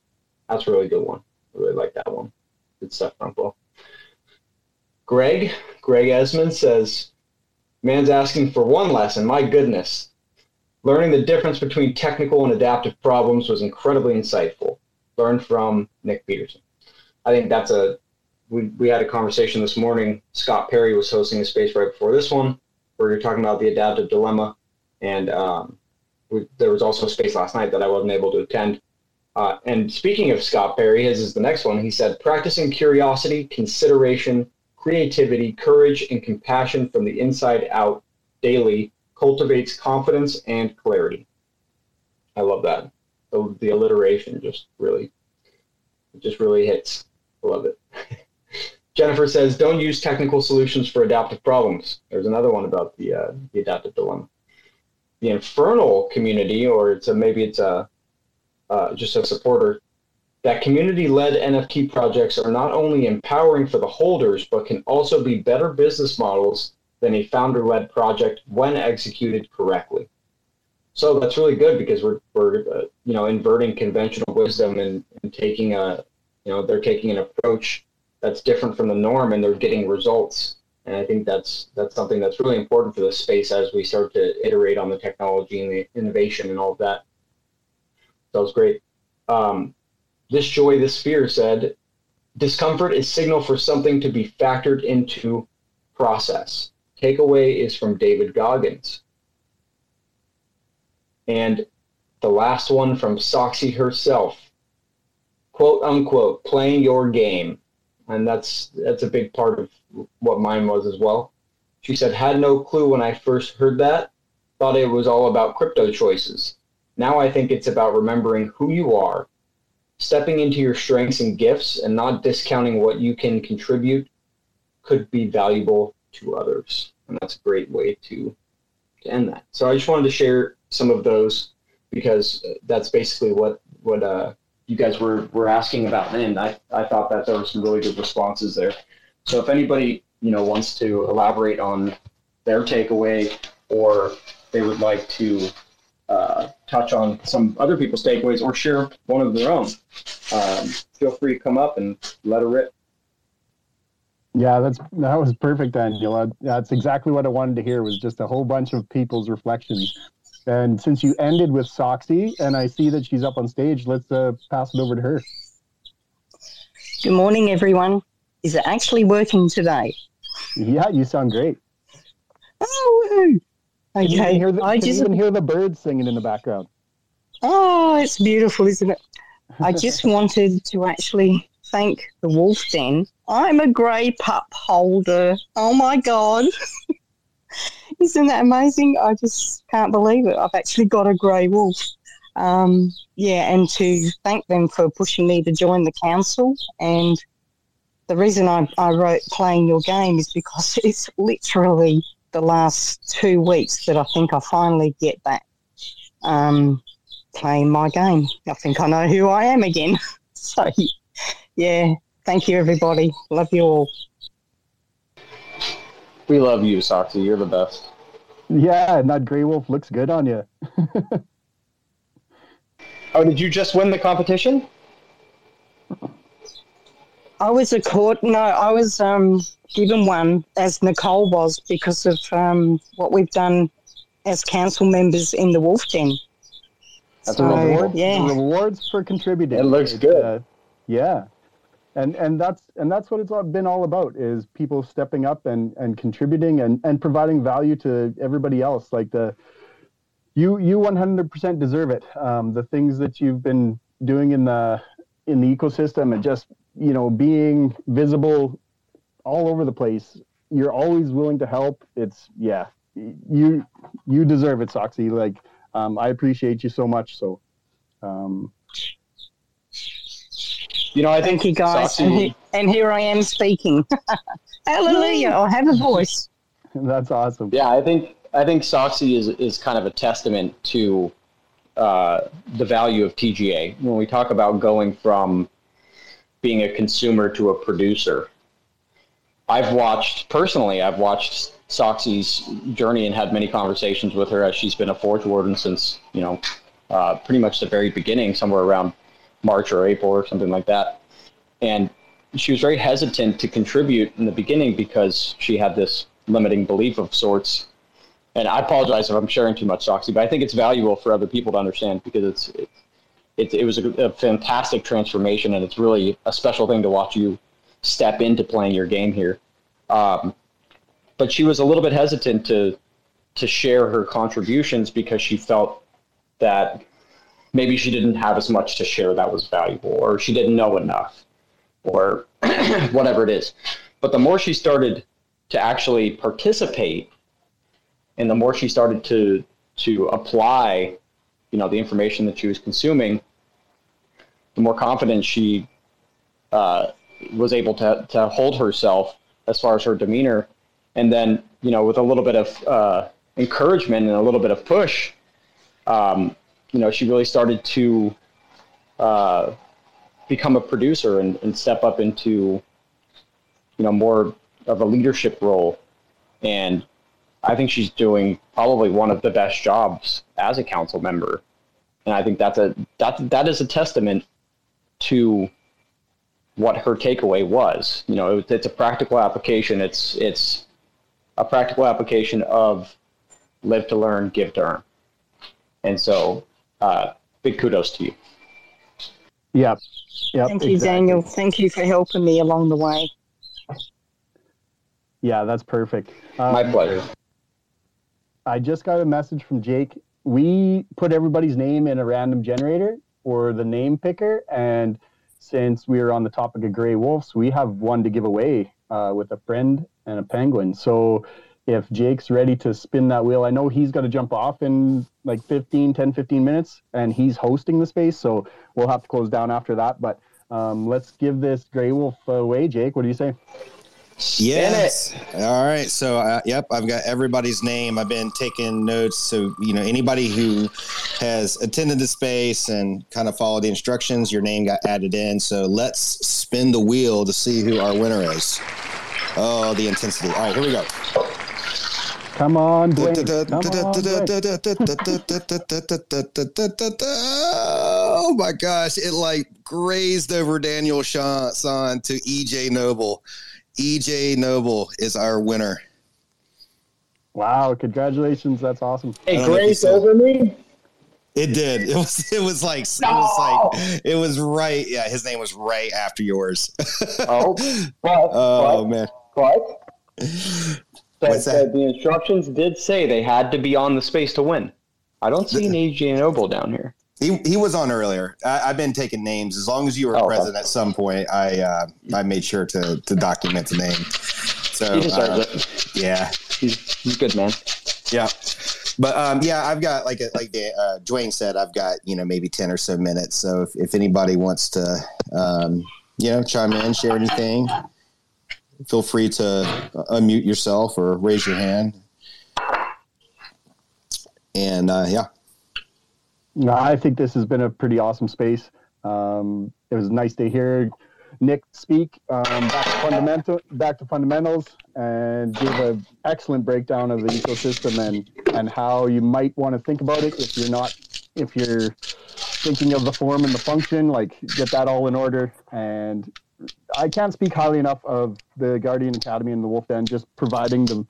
[SPEAKER 9] That's a really good one. I really like that one. Good stuff, Rumple. Greg, Greg Esmond says, Man's asking for one lesson. My goodness. Learning the difference between technical and adaptive problems was incredibly insightful. Learned from Nic Peterson. I think that's a we, we had a conversation this morning. Scott Perry was hosting a space right before this one where you're talking about the adaptive dilemma. And um, we, there was also a space last night that I wasn't able to attend. Uh, and speaking of Scott Perry, his is the next one. He said, practicing curiosity, consideration, creativity, courage, and compassion from the inside out daily cultivates confidence and clarity. I love that. The, the alliteration just really, just really hits. I love it. Jennifer says, "Don't use technical solutions for adaptive problems." There's another one about the uh, the adaptive dilemma. The infernal community, or it's a maybe it's a uh, just a supporter. That community-led NFT projects are not only empowering for the holders, but can also be better business models than a founder-led project when executed correctly. So that's really good because we're we're uh, you know inverting conventional wisdom and, and taking a you know they're taking an approach that's different from the norm and they're getting results. And I think that's that's something that's really important for this space as we start to iterate on the technology and the innovation and all of that. That was great. Um, this joy, this fear said, discomfort is signal for something to be factored into process. Takeaway is from David Goggins. And the last one from Soxy herself, quote unquote, playing your game and that's that's a big part of what mine was as well. She said, "Had no clue when I first heard that. Thought it was all about crypto choices. Now I think it's about remembering who you are, stepping into your strengths and gifts, and not discounting what you can contribute could be valuable to others. And that's a great way to to end that. So I just wanted to share some of those because that's basically what what uh, you guys were, were asking about, and I, I thought that there were some really good responses there. So if anybody you know wants to elaborate on their takeaway, or they would like to uh, touch on some other people's takeaways, or share one of their own, um, feel free to come up and let it rip.
[SPEAKER 3] Yeah, that's that was perfect, Angela. That's exactly what I wanted to hear. Was just a whole bunch of people's reflections and since you ended with Soxy, and I see that she's up on stage, let's uh, pass it over to her.
[SPEAKER 10] Good morning, everyone. Is it actually working today?
[SPEAKER 3] Yeah, you sound great.
[SPEAKER 10] Oh, okay.
[SPEAKER 3] Can you hear the, I just even hear the birds singing in the background.
[SPEAKER 10] Oh, it's beautiful, isn't it? I just wanted to actually thank the Wolf Den. I'm a grey pup holder. Oh my god. Isn't that amazing? I just can't believe it. I've actually got a grey wolf. Um, yeah, and to thank them for pushing me to join the council. And the reason I, I wrote playing your game is because it's literally the last two weeks that I think I finally get back um, playing my game. I think I know who I am again. so, yeah, thank you, everybody. Love you all.
[SPEAKER 9] We love you, Soxy. You're the best.
[SPEAKER 3] Yeah, and that Grey Wolf looks good on you.
[SPEAKER 9] oh, did you just win the competition?
[SPEAKER 10] I was a court. No, I was um, given one as Nicole was because of um, what we've done as council members in the Wolf Den.
[SPEAKER 3] That's so, a reward. Yeah, rewards for contributing.
[SPEAKER 9] It looks good.
[SPEAKER 3] Uh, yeah, and and that's and that's what it's been all about is people stepping up and and contributing and and providing value to everybody else. Like the you you 100% deserve it. Um, the things that you've been doing in the in the ecosystem and just you know being visible all over the place. You're always willing to help. It's yeah, you you deserve it, Soxy. Like um, I appreciate you so much. So. Um,
[SPEAKER 9] you know, I think
[SPEAKER 10] Thank you guys, and, he, and, here I am speaking. Hallelujah! I have a voice.
[SPEAKER 3] That's awesome.
[SPEAKER 9] Yeah, I think I think Soxy is is kind of a testament to uh, the value of TGA when we talk about going from being a consumer to a producer. I've watched personally. I've watched Soxy's journey and had many conversations with her as she's been a Forge Warden since you know uh, pretty much the very beginning, somewhere around March or April or something like that. And she was very hesitant to contribute in the beginning because she had this limiting belief of sorts. And I apologize if I'm sharing too much, Soxy, but I think it's valuable for other people to understand because it's it, it, it was a, a fantastic transformation, and it's really a special thing to watch you step into playing your game here. Um, but she was a little bit hesitant to to share her contributions because she felt that maybe she didn't have as much to share that was valuable, or she didn't know enough, or whatever it is. But the more she started to actually participate, and the more she started to to apply, you know, the information that she was consuming, the more confident she uh, was able to to hold herself as far as her demeanor, and then you know, with a little bit of uh, encouragement and a little bit of push, um, you know, she really started to uh, become a producer and, and step up into, you know, more of a leadership role. And I think she's doing probably one of the best jobs as a council member. And I think that's a that that is a testament to what her takeaway was. You know, it, it's a practical application. It's it's a practical application of live to learn, give to earn. And so uh, big kudos to you.
[SPEAKER 3] Yep.
[SPEAKER 10] Yep, Thank you, exactly. Daniel. Thank you for helping me along the way.
[SPEAKER 3] Yeah, that's perfect.
[SPEAKER 9] Um, My pleasure.
[SPEAKER 3] I just got a message from Jake. We put everybody's name in a random generator or the name picker, and since we are on the topic of gray wolves, we have one to give away uh, with a friend and a penguin. So if Jake's ready to spin that wheel, I know he's got to jump off in like 15, 10, 15 minutes, and he's hosting the space, so we'll have to close down after that. But um, let's give this Grey Wolf away, Jake. What do you say?
[SPEAKER 2] Yes. All right. So, uh, yep, I've got everybody's name. I've been taking notes. So, you know, anybody who has attended the space and kind of followed the instructions, your name got added in. So, let's spin the wheel to see who our winner is. Oh, the intensity. All right, here we go.
[SPEAKER 3] Come on, Dwayne.
[SPEAKER 2] oh my gosh, it like grazed over Daniel Son to EJ Noble. EJ Noble is our winner.
[SPEAKER 3] Wow, congratulations. That's awesome.
[SPEAKER 9] It grazed over me?
[SPEAKER 2] It did. It was. It was like. No! It was like. It was right. Yeah, his name was right after yours.
[SPEAKER 9] oh. But,
[SPEAKER 2] oh
[SPEAKER 9] but,
[SPEAKER 2] man.
[SPEAKER 9] But that, the instructions did say they had to be on the space to win. I don't see an AJ Noble down here.
[SPEAKER 2] He, he was on earlier. I, have been taking names. As long as you were oh, present okay. at some point, I uh, I made sure to to document the name. So
[SPEAKER 9] uh.
[SPEAKER 2] Yeah,
[SPEAKER 9] he's he's good man.
[SPEAKER 2] Yeah, but um, yeah, I've got like a, like uh, Dwayne said, I've got you know maybe ten or so minutes. So if, if anybody wants to um, you know chime in, share anything, feel free to unmute yourself or raise your hand. And uh, yeah,
[SPEAKER 3] I think this has been a pretty awesome space. Um, it was nice to hear Nic speak um, back to fundamental, back to fundamentals, and give an excellent breakdown of the ecosystem and and how you might want to think about it if you're not if you're thinking of the form and the function, like get that all in order. And I can't speak highly enough of the Guardian Academy and the Wolf Den, just providing the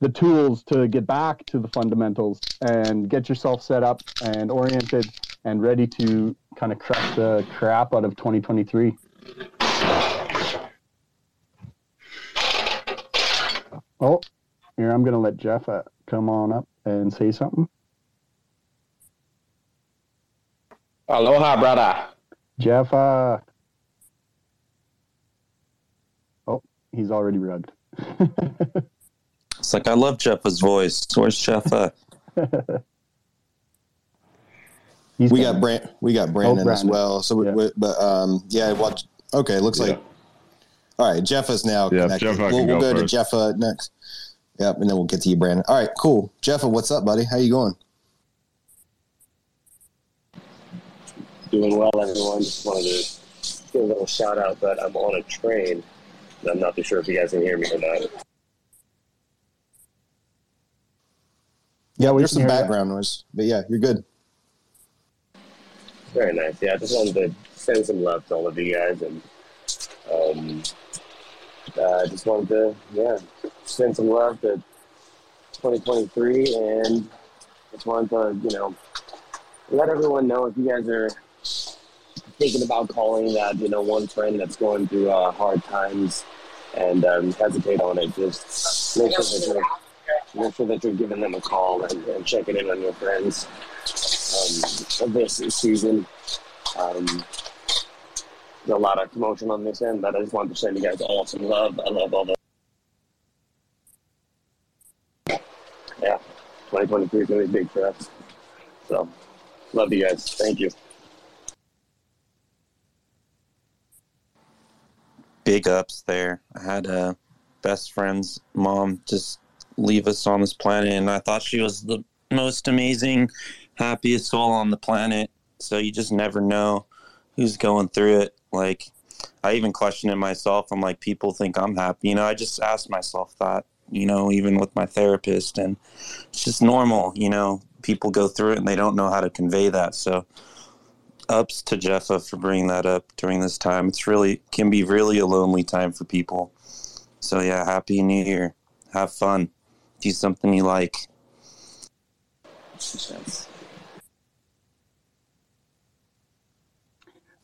[SPEAKER 3] the tools to get back to the fundamentals and get yourself set up and oriented and ready to kind of crush the crap out of 2023. Oh, here I'm going to let Jeff uh, come on up and say something.
[SPEAKER 11] Aloha, brother.
[SPEAKER 3] Jeff, uh, oh, he's already rugged.
[SPEAKER 7] It's like I love Jeffa's voice. Where's Jeffa?
[SPEAKER 3] He's
[SPEAKER 2] we
[SPEAKER 3] coming.
[SPEAKER 2] got Brand, we got Brandon, as
[SPEAKER 3] Brandon.
[SPEAKER 2] well. So, we,
[SPEAKER 3] Yeah.
[SPEAKER 2] we, but um, yeah, watch. Okay, looks
[SPEAKER 12] Yeah.
[SPEAKER 2] like. All right, Jeff is now
[SPEAKER 12] Yeah,
[SPEAKER 2] connected.
[SPEAKER 12] Jeffa
[SPEAKER 2] we'll we'll
[SPEAKER 12] go
[SPEAKER 2] go, to Jeffa next. Yep, and then we'll get to you, Brandon. All right, cool. Jeffa, what's up, buddy? How you going?
[SPEAKER 11] Doing well, everyone. Just wanted to give a little shout out that I'm on a train. I'm not too sure if you guys can hear me or not.
[SPEAKER 3] Yeah, we
[SPEAKER 2] There's some
[SPEAKER 3] hear ya.
[SPEAKER 2] background noise, but yeah, you're good.
[SPEAKER 11] Very nice. Yeah, I just wanted to send some love to all of you guys, and um, uh, just wanted to yeah send some love to 2023, and just wanted to you know let everyone know if you guys are thinking about calling that you know one friend that's going through uh, hard times and um, hesitate on it. Just make sure that sure that you're giving them a call and, and checking in on your friends um, this season. Um, there's a lot of commotion on this end, but I just wanted to send you guys all some love. I love all the. Yeah, 2023 is going to be big for us. So, love you guys. Thank you.
[SPEAKER 7] Big ups there. I had a best friend's mom just leave us on this planet, and I thought she was the most amazing, happiest soul on the planet. So you just never know who's going through it. Like, I even question it myself. I'm like, people think I'm happy. You know, I just ask myself that, you know, even with my therapist, and it's just normal. You know, people go through it and they don't know how to convey that. So, ups to Jeffa for bringing that up during this time. It's really can be really a lonely time for people. So yeah, happy New Year. Have fun. Do something you like.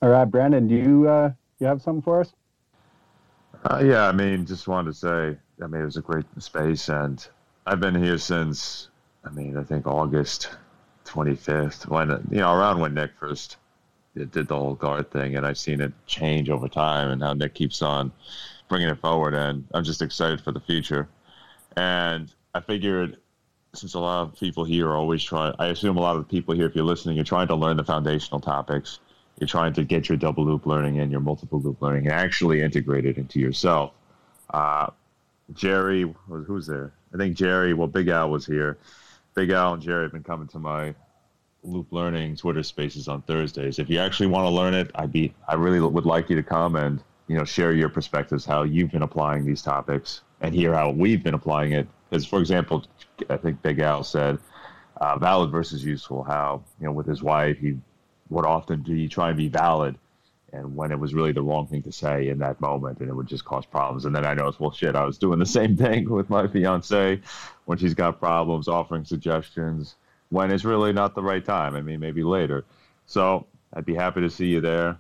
[SPEAKER 3] All right, Brandon, do you uh, you have something for us?
[SPEAKER 12] Uh, yeah, I mean, just wanted to say, I mean, it was a great space, and I've been here since, I mean, I think August 25th, when, you know, around when Nic first did did the whole guard thing, and I've seen it change over time and how Nic keeps on bringing it forward, and I'm just excited for the future. And I figured, since a lot of people here are always trying, I assume a lot of the people here, if you're listening, you're trying to learn the foundational topics. You're trying to get your double loop learning and your multiple loop learning and actually integrate it into yourself. Uh, Jerry, who's there? I think Jerry, well, Big Al was here. Big Al and Jerry have been coming to my Loop Learning Twitter Spaces on Thursdays. If you actually want to learn it, I'd be, I really would like you to come and you know share your perspectives, how you've been applying these topics, and hear how we've been applying it. Because, for example, I think Big Al said uh, valid versus useful. How you know with his wife, he would often be try and be valid, and when it was really the wrong thing to say in that moment, and it would just cause problems. And then I noticed, well, shit, I was doing the same thing with my fiance when she's got problems, offering suggestions when it's really not the right time. I mean, maybe later. So I'd be happy to see you there,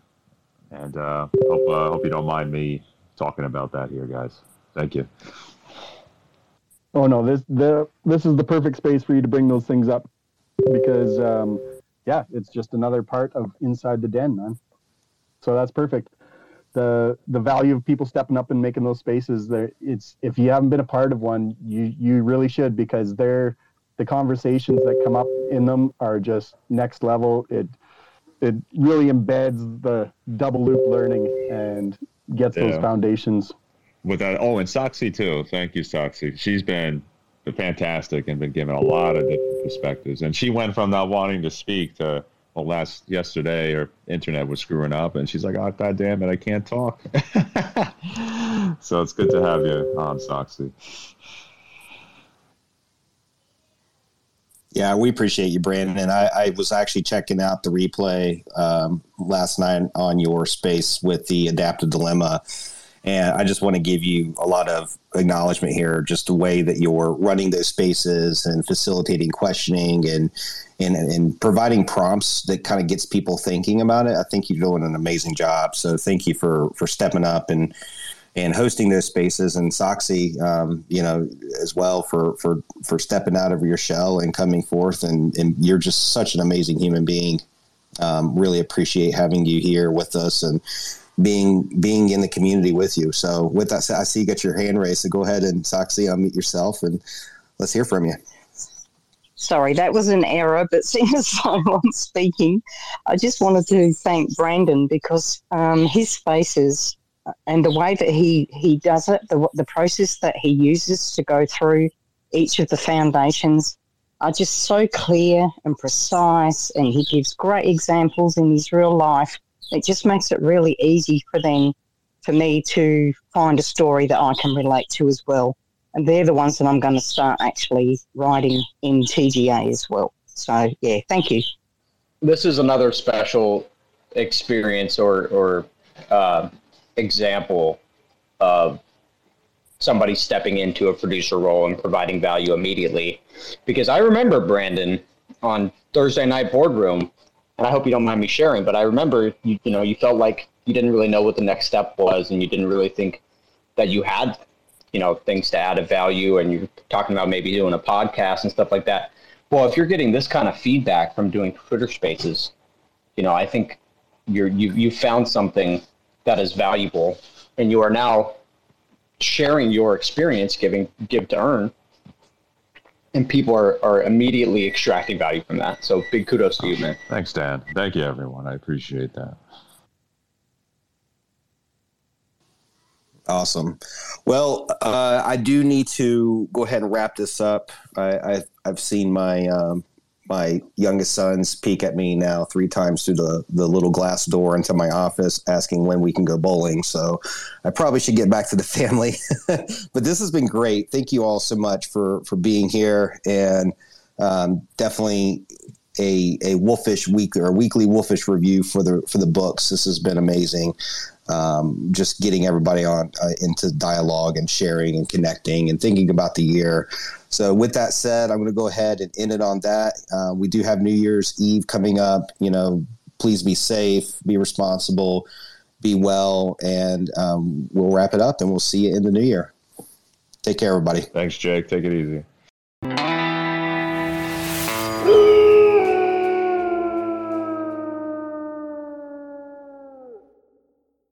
[SPEAKER 12] and uh, hope uh, hope you don't mind me talking about that here, guys. Thank you.
[SPEAKER 3] Oh no, this the this is the perfect space for you to bring those things up because um, yeah, it's just another part of inside the den, man. So that's perfect. The the value of people stepping up and making those spaces there it's if you haven't been a part of one, you you really should because they're the conversations that come up in them are just next level. It it really embeds the double loop learning and gets those foundations.
[SPEAKER 12] With that, oh, and Soxy too. Thank you, Soxy. She's been fantastic and been giving a lot of different perspectives. And she went from not wanting to speak to well, last yesterday her internet was screwing up, and she's like, "Oh, god damn it, I can't talk." so it's good to have you on, Soxy.
[SPEAKER 2] Yeah, we appreciate you, Brandon. I, I was actually checking out the replay um, last night on your space with the adaptive dilemma. And I just want to give you a lot of acknowledgement here, just the way that you're running those spaces and facilitating questioning and, and, and providing prompts that kind of gets people thinking about it. I think you're doing an amazing job. So thank you for, for stepping up and, and hosting those spaces and Soxy, um, you know, as well for, for, for stepping out of your shell and coming forth. And, and you're just such an amazing human being. Um, really appreciate having you here with us and being, being in the community with you. So with that I see you got your hand raised. So go ahead and Soxy, unmute yourself and let's hear from you.
[SPEAKER 10] Sorry, that was an error, but seeing as I'm speaking, I just wanted to thank Brandon because um, his spaces and the way that he he does it, the the process that he uses to go through each of the foundations are just so clear and precise, and he gives great examples in his real life. It just makes it really easy for them, for me to find a story that I can relate to as well. And they're the ones that I'm going to start actually writing in TGA as well. So yeah, thank you.
[SPEAKER 9] This is another special experience or or uh, example of somebody stepping into a producer role and providing value immediately. Because I remember Brandon on Thursday night boardroom, and I hope you don't mind me sharing, but I remember you you know you felt like you didn't really know what the next step was, and you didn't really think that you had you know things to add a value, and you're talking about maybe doing a podcast and stuff like that. Well, if you're getting this kind of feedback from doing Twitter Spaces, you know I think you're you you found something that is valuable, and you are now sharing your experience, giving give to earn, and people are are immediately extracting value from that. So big kudos to you, man.
[SPEAKER 12] Thanks, Dan. Thank you, everyone. I appreciate that.
[SPEAKER 2] Awesome. Well, uh, I do need to go ahead and wrap this up. I, I have seen my um, my youngest sons peek at me now three times through the, the little glass door into my office asking when we can go bowling. So I probably should get back to the family. but this has been great. Thank you all so much for, for being here and um, definitely a, a wolfish week or a weekly wolfish review for the for the books. This has been amazing. Um, just getting everybody on uh, into dialogue and sharing and connecting and thinking about the year. So, with that said, I'm going to go ahead and end it on that. Uh, we do have New Year's Eve coming up. You know, please be safe, be responsible, be well, and um, we'll wrap it up and we'll see you in the new year. Take care, everybody.
[SPEAKER 12] Thanks, Jake. Take it easy.